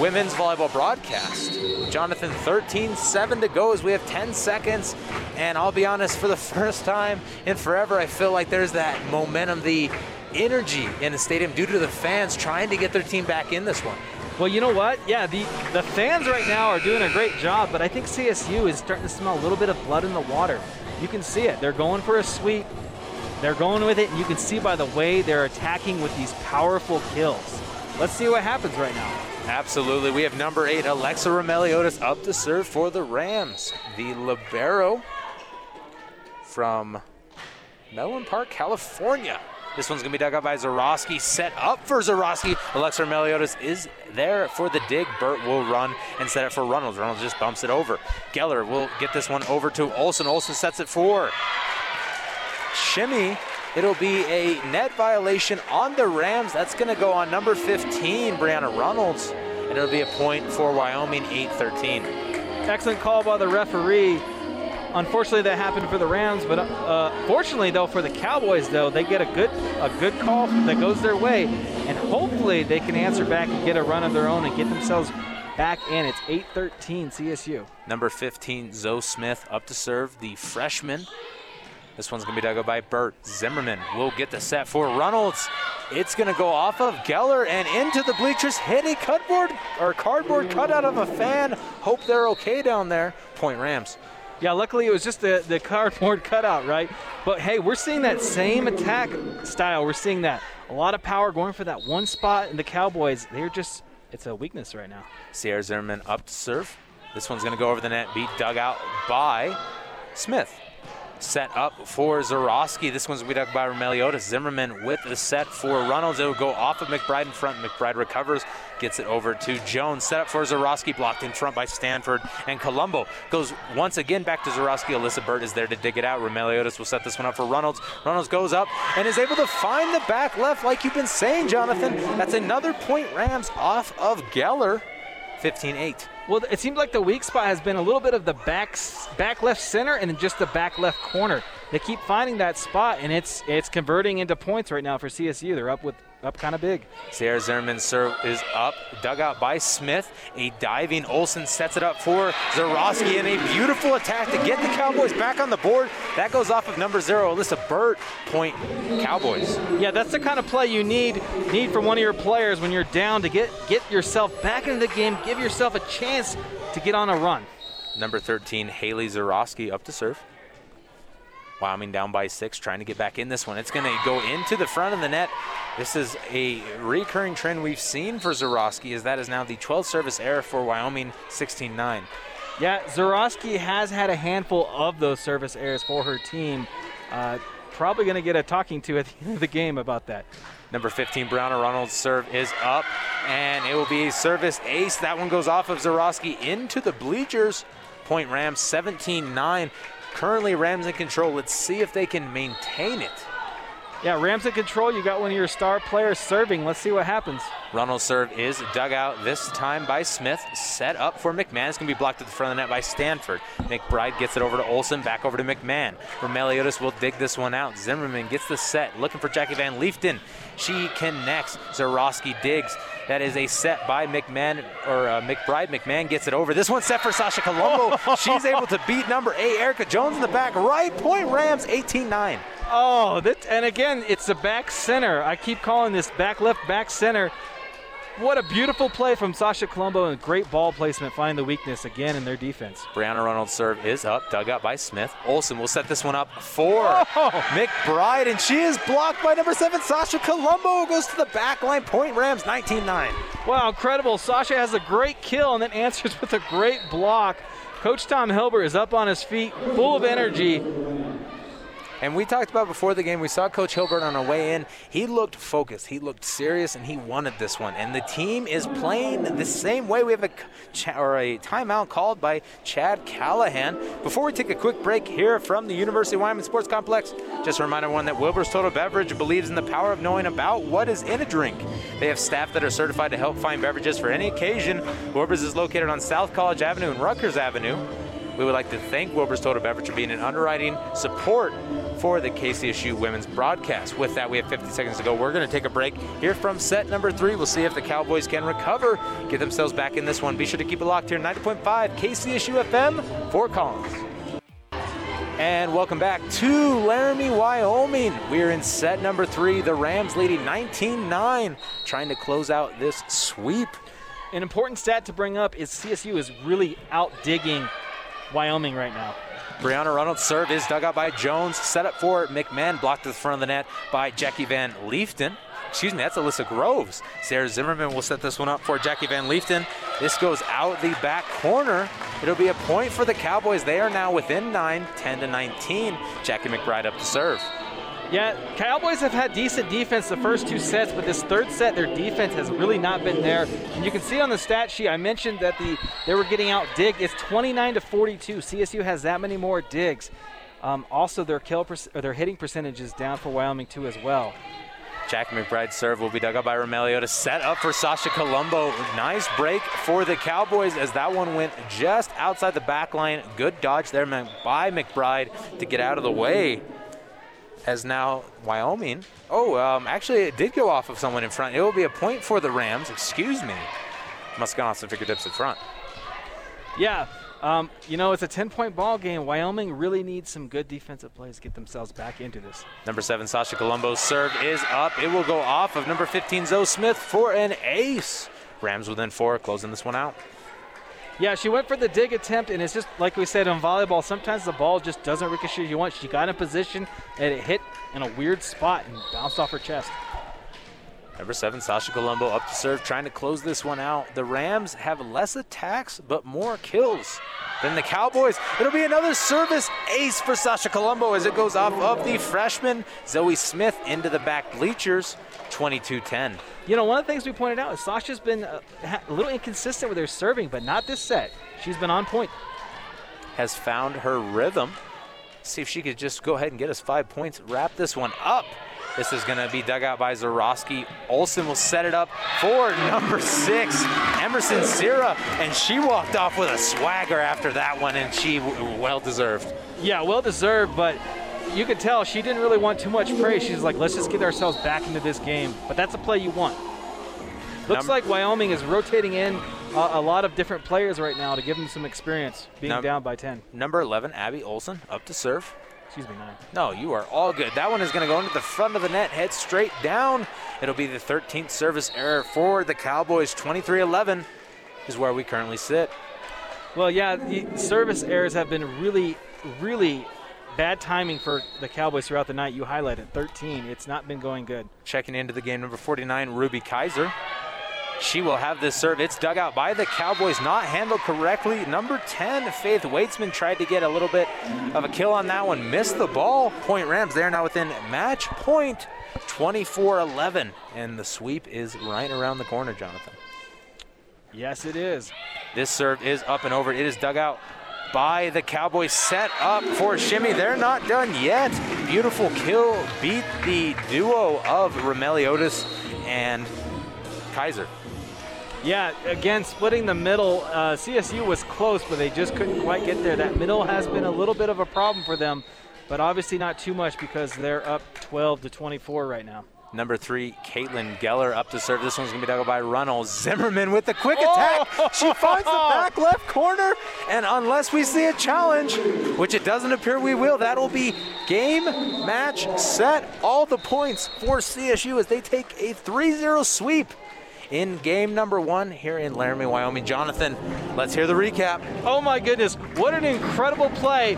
women's volleyball broadcast. Jonathan, 13 7 to go as we have 10 seconds. And I'll be honest, for the [laughs] first time in forever, I feel like there's that momentum, the energy in the stadium due to the fans trying to get their team back in this one. Well, you know what? Yeah, the, the fans right now are doing a great job, but I think CSU is starting to smell a little bit of blood in the water. You can see it. They're going for a sweep. They're going with it, and you can see by the way they're attacking with these powerful kills. Let's see what happens right now. Absolutely. We have number eight, Alexa Romeliotis, up to serve for the Rams. The Libero from Menlo Park, California. This one's going to be dug up by Zarowski. Set up for Zarowski. Alexa Meliodas is there for the dig. Burt will run and set it for Reynolds. Reynolds just bumps it over. Geller will get this one over to Olson. Olson sets it for Shimmy. It'll be a net violation on the Rams. That's going to go on number 15, Brianna Reynolds. And it'll be a point for Wyoming, 8 13. Excellent call by the referee. Unfortunately, that happened for the Rams, but uh, fortunately, though, for the Cowboys, though, they get a good a good call that goes their way, and hopefully they can answer back and get a run of their own and get themselves back in. It's 8-13 CSU. Number 15, Zoe Smith up to serve, the freshman. This one's going to be dug up by Burt. Zimmerman will get the set for Reynolds. It's going to go off of Geller and into the bleachers, hit a cardboard or cardboard cutout of a fan. Hope they're okay down there. Point Rams. Yeah, luckily it was just the, the cardboard [laughs] cutout, right? But hey, we're seeing that same attack style. We're seeing that. A lot of power going for that one spot, and the Cowboys, they're just, it's a weakness right now. Sierra Zimmerman up to serve. This one's going to go over the net, beat dug out by Smith set up for Zarowski. This one's dug by Meliodas. Zimmerman with the set for Reynolds. It will go off of McBride in front. McBride recovers, gets it over to Jones. Set up for Zarowski, blocked in front by Stanford. And Colombo goes once again back to Zarowski. Alyssa Burt is there to dig it out. Meliodas will set this one up for Reynolds. Reynolds goes up and is able to find the back left, like you've been saying, Jonathan. That's another point Rams off of Geller. 15 8. Well, it seems like the weak spot has been a little bit of the back back left center and then just the back left corner. They keep finding that spot, and it's it's converting into points right now for CSU. They're up with up kind of big. Sierra Zimmerman serve is up, dug out by Smith. A diving Olson sets it up for Zarowski, and a beautiful attack to get the Cowboys back on the board. That goes off of number zero, Alyssa Burt. Point Cowboys. Yeah, that's the kind of play you need need from one of your players when you're down to get get yourself back into the game, give yourself a chance to get on a run. Number 13, Haley Zarowski up to serve. Wyoming down by six, trying to get back in this one. It's going to go into the front of the net. This is a recurring trend we've seen for Zarowski, as that is now the 12th service error for Wyoming, 16-9. Yeah, Zarowski has had a handful of those service errors for her team. Uh, probably going to get a talking to at the end of the game about that. Number 15, Brianna Reynolds' serve is up, and it will be a service ace. That one goes off of Zarowski into the bleachers. Point Rams 17 9. Currently, Rams in control. Let's see if they can maintain it. Yeah, Rams in control. You got one of your star players serving. Let's see what happens. Ronald's serve is dug out this time by Smith. Set up for McMahon. It's going to be blocked at the front of the net by Stanford. McBride gets it over to Olson. Back over to McMahon. Meliodas will dig this one out. Zimmerman gets the set. Looking for Jackie Van Leefton. She connects. Zarowski digs. That is a set by McMahon or uh, McBride. McMahon gets it over. This one's set for Sasha Colombo. [laughs] She's able to beat number eight, Erica Jones in the back. Right point Rams 18 9. Oh, that, and again, it's the back center. I keep calling this back left, back center. What a beautiful play from Sasha Colombo and great ball placement, finding the weakness again in their defense. Brianna Reynolds' serve is up, dug out by Smith. Olson will set this one up for oh. McBride, and she is blocked by number seven, Sasha Colombo. Goes to the back line, point Rams 19 9. Wow, incredible. Sasha has a great kill and then answers [laughs] with a great block. Coach Tom Hilbert is up on his feet, full of energy, and we talked about before the game, we saw Coach Hilbert on our way in. He looked focused, he looked serious, and he wanted this one. And the team is playing the same way. We have a or a timeout called by Chad Callihan. Before we take a quick break here from the University of Wyoming Sports Complex, just a reminder one that Wilbur's Total Beverage believes in the power of knowing about what is in a drink. They have staff that are certified to help find beverages for any occasion. Wilbur's is located on South College Avenue and Rutgers Avenue. We would like to thank Wilbur's Total Beverage for being an underwriting support for the KCSU women's broadcast. With that, we have 50 seconds to go. We're going to take a break here from set number three. We'll see if the Cowboys can recover, get themselves back in this one. Be sure to keep it locked here, 90.5 KCSU FM, Fort Collins. And welcome back to Laramie, Wyoming. We're in set number three. The Rams leading 19 9, trying to close out this sweep. An important stat to bring up is CSU is really out digging Wyoming right now. Brianna Reynolds' serve is dug out by Jones. Set up for McMahon, blocked to the front of the net by Jackie Van Leefton. excuse me, that's Alyssa Groves. Sarah Zimmerman will set this one up for Jackie Van Leefton. This goes out the back corner. It'll be a point for the Cowboys. They are now within nine, 10 to 19. Jackie McBride up to serve. Yeah, Cowboys have had decent defense the first two sets, but this third set, their defense has really not been there. And you can see on the stat sheet, I mentioned that the they were getting out digged. It's 29 to 42. CSU has that many more digs. Um, also, their kill their hitting percentage is down for Wyoming too as well. Jack McBride's serve will be dug up by Romeliotis set up for Sasha Colombo. Nice break for the Cowboys as that one went just outside the back line. Good dodge there by McBride to get out of the way as now Wyoming. Oh, um, actually, it did go off of someone in front. It will be a point for the Rams. Excuse me. Must have gone off some fingertips in front. Yeah. Um, you know, it's a 10 point ball game. Wyoming really needs some good defensive plays to get themselves back into this. Number seven, Sasha Colombo's serve is up. It will go off of number 15, Zoe Smith, for an ace. Rams within four, closing this one out. Yeah, she went for the dig attempt, and it's just like we said in volleyball. Sometimes the ball just doesn't ricochet you want. She got in position, and it hit in a weird spot and bounced off her chest. Number seven, Sasha Colombo up to serve, trying to close this one out. The Rams have less attacks, but more kills than the Cowboys. It'll be another service ace for Sasha Colombo as it goes off of the freshman Zoe Smith into the back bleachers, 22 10. You know, one of the things we pointed out is Sasha's been uh, a, a little inconsistent with her serving, but not this set. She's been on point. Has found her rhythm. See if she could just go ahead and get us five points, wrap this one up. This is going to be dug out by Zarowski. Olson will set it up for number six, Emerson Sierra, and she walked off with a swagger after that one, and she well deserved. Yeah, well deserved, but you could tell she didn't really want too much praise. She's like, let's just get ourselves back into this game. But that's a play you want. Looks like Wyoming is rotating in uh, a lot of different players right now to give them some experience being Num- down by 10. Number 11, Abby Olson, up to serve. Excuse me, nine. No, you are all good. That one is going to go into the front of the net, head straight down. It'll be the 13th service error for the Cowboys. 23 11 is where we currently sit. Well, yeah, the service errors have been really, really bad timing for the Cowboys throughout the night. You highlighted 13. It's not been going good. Checking into the game, number 49, Ruby Kaiser. She will have this serve. It's dug out by the Cowboys, not handled correctly. Number 10, Faith Weitzman tried to get a little bit of a kill on that one, missed the ball. Point Rams, they're now within match point 24 11. And the sweep is right around the corner, Jonathan. Yes, it is. This serve is up and over. It is dug out by the Cowboys, set up for Shimmy. They're not done yet. Beautiful kill, beat the duo of Romeliotis and Kaiser. Yeah, again, splitting the middle. Uh, CSU was close, but they just couldn't quite get there. That middle has been a little bit of a problem for them, but obviously not too much because they're up 12 to 24 right now. Number three, Caitlin Geller up to serve. This one's going to be dug by Runnels. Zimmerman with the quick attack. Oh! She finds the [laughs] back left corner. And unless we see a challenge, which it doesn't appear we will, that'll be game, match, set. All the points for CSU as they take a 3 0 sweep in game number one here in Laramie, Wyoming. Jonathan, let's hear the recap. Oh my goodness, what an incredible play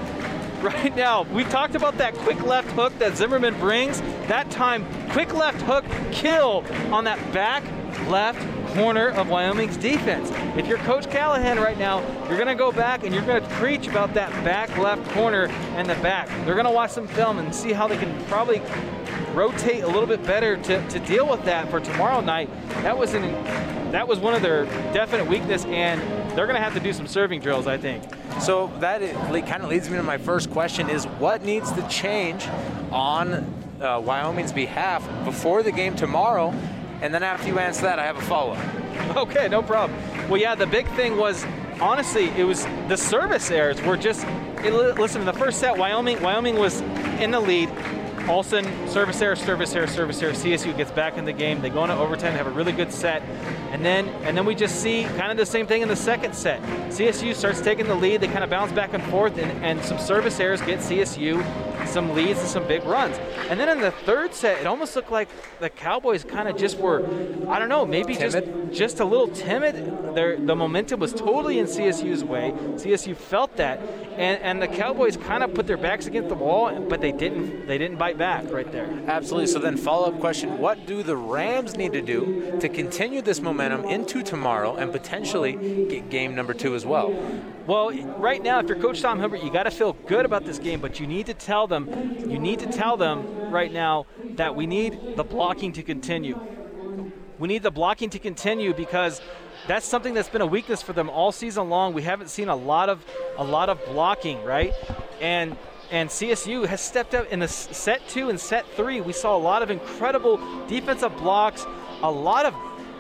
right now. We talked about that quick left hook that Zimmerman brings. That time, quick left hook kill on that back left corner of Wyoming's defense. If you're Coach Callihan right now, you're going to go back and you're going to preach about that back left corner and the back. They're going to watch some film and see how they can probably rotate a little bit better to, to deal with that for tomorrow night. That was an that was one of their definite weakness, and they're going to have to do some serving drills, I think. So that kind of leads me to my first question: Is what needs to change on uh, Wyoming's behalf before the game tomorrow? And then after you answer that, I have a follow-up. [laughs] Okay, no problem. Well, yeah, the big thing was honestly, it was the service errors were just. It, listen, in the first set, Wyoming Wyoming was in the lead. Olson, service error, service error, service error. CSU gets back in the game. They go into overtime, have a really good set, and then and then we just see kind of the same thing in the second set. CSU starts taking the lead. They kind of bounce back and forth, and, and some service errors get CSU some leads and some big runs. And then in the third set, it almost looked like the Cowboys kind of just were, I don't know, maybe timid. just just a little timid. Their the momentum was totally in CSU's way. CSU felt that, and and the Cowboys kind of put their backs against the wall, but they didn't they didn't bite fight back right there. Absolutely. So then, follow up question: What do the Rams need to do to continue this momentum into tomorrow and potentially get game number two as well? Well, right now, if you're Coach Tom Hilbert, you got to feel good about this game, but you need to tell them, you need to tell them right now that we need the blocking to continue. We need the blocking to continue because that's something that's been a weakness for them all season long. We haven't seen a lot of a lot of blocking, right? And and CSU has stepped up in the set two and set three. We saw a lot of incredible defensive blocks, a lot of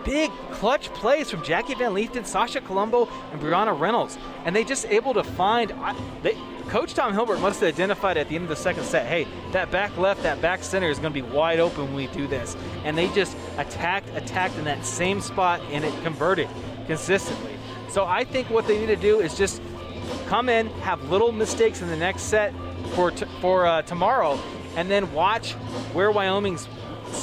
big clutch plays from Jackie Van Leefden, Sasha Colombo, and Brianna Reynolds. And they just able to find. They, Coach Tom Hilbert must have identified at the end of the second set, hey, that back left, that back center is going to be wide open when we do this. And they just attacked, attacked in that same spot, and it converted consistently. So I think what they need to do is just come in, have little mistakes in the next set for for uh, tomorrow, and then watch where Wyoming's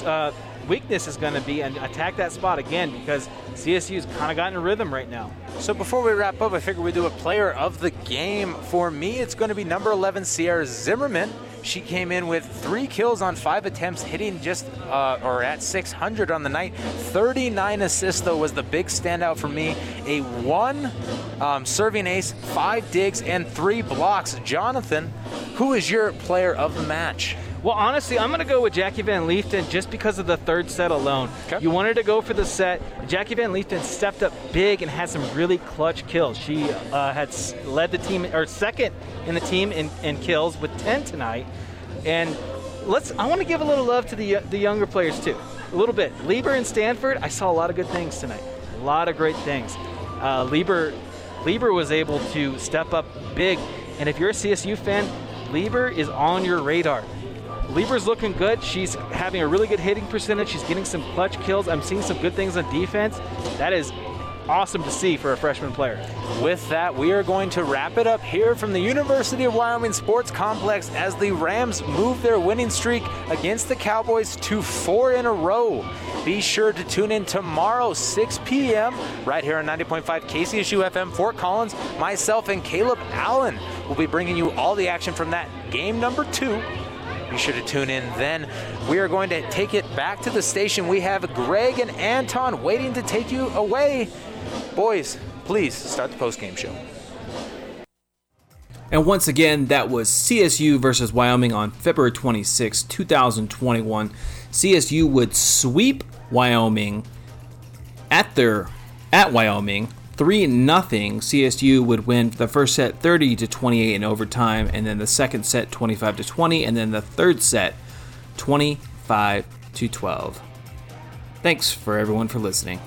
uh, weakness is going to be and attack that spot again because CSU's kind of gotten a rhythm right now. So before we wrap up, I figure we do a player of the game. For me, it's going to be number 11, Sierra Zimmerman. She came in with three kills on five attempts, hitting just uh, or at 600 on the night. 39 assists though was the big standout for me. A one um, serving ace, five digs, and three blocks. Jonathan, who is your player of the match? Well, honestly, I'm going to go with Jackie Van Leefden just because of the third set alone. Okay. You wanted to go for the set. Jackie Van Leefden stepped up big and had some really clutch kills. She uh, had led the team, or second in the team in, in kills with 10 tonight. And let's, I want to give a little love to the, the younger players too. A little bit. Lieber and Stanford, I saw a lot of good things tonight. A lot of great things. Uh, Lieber, Lieber was able to step up big. And if you're a CSU fan, Lieber is on your radar. Lieber's looking good. She's having a really good hitting percentage. She's getting some clutch kills. I'm seeing some good things on defense. That is awesome to see for a freshman player. With that, we are going to wrap it up here from the University of Wyoming Sports Complex as the Rams move their winning streak against the Cowboys to four in a row. Be sure to tune in tomorrow, 6 p.m., right here on 90.5 KCSU FM Fort Collins. Myself and Caleb Allen will be bringing you all the action from that game number two be sure to tune in then. We are going to take it back to the station. We have Greg and Anton waiting to take you away. Boys, please start the post-game show. And once again, that was CSU versus Wyoming on February 26, 2021. CSU would sweep Wyoming at their at Wyoming 3 nothing. CSU would win the first set 30 to 28 in overtime and then the second set 25 to 20 and then the third set 25 to 12. Thanks for everyone for listening.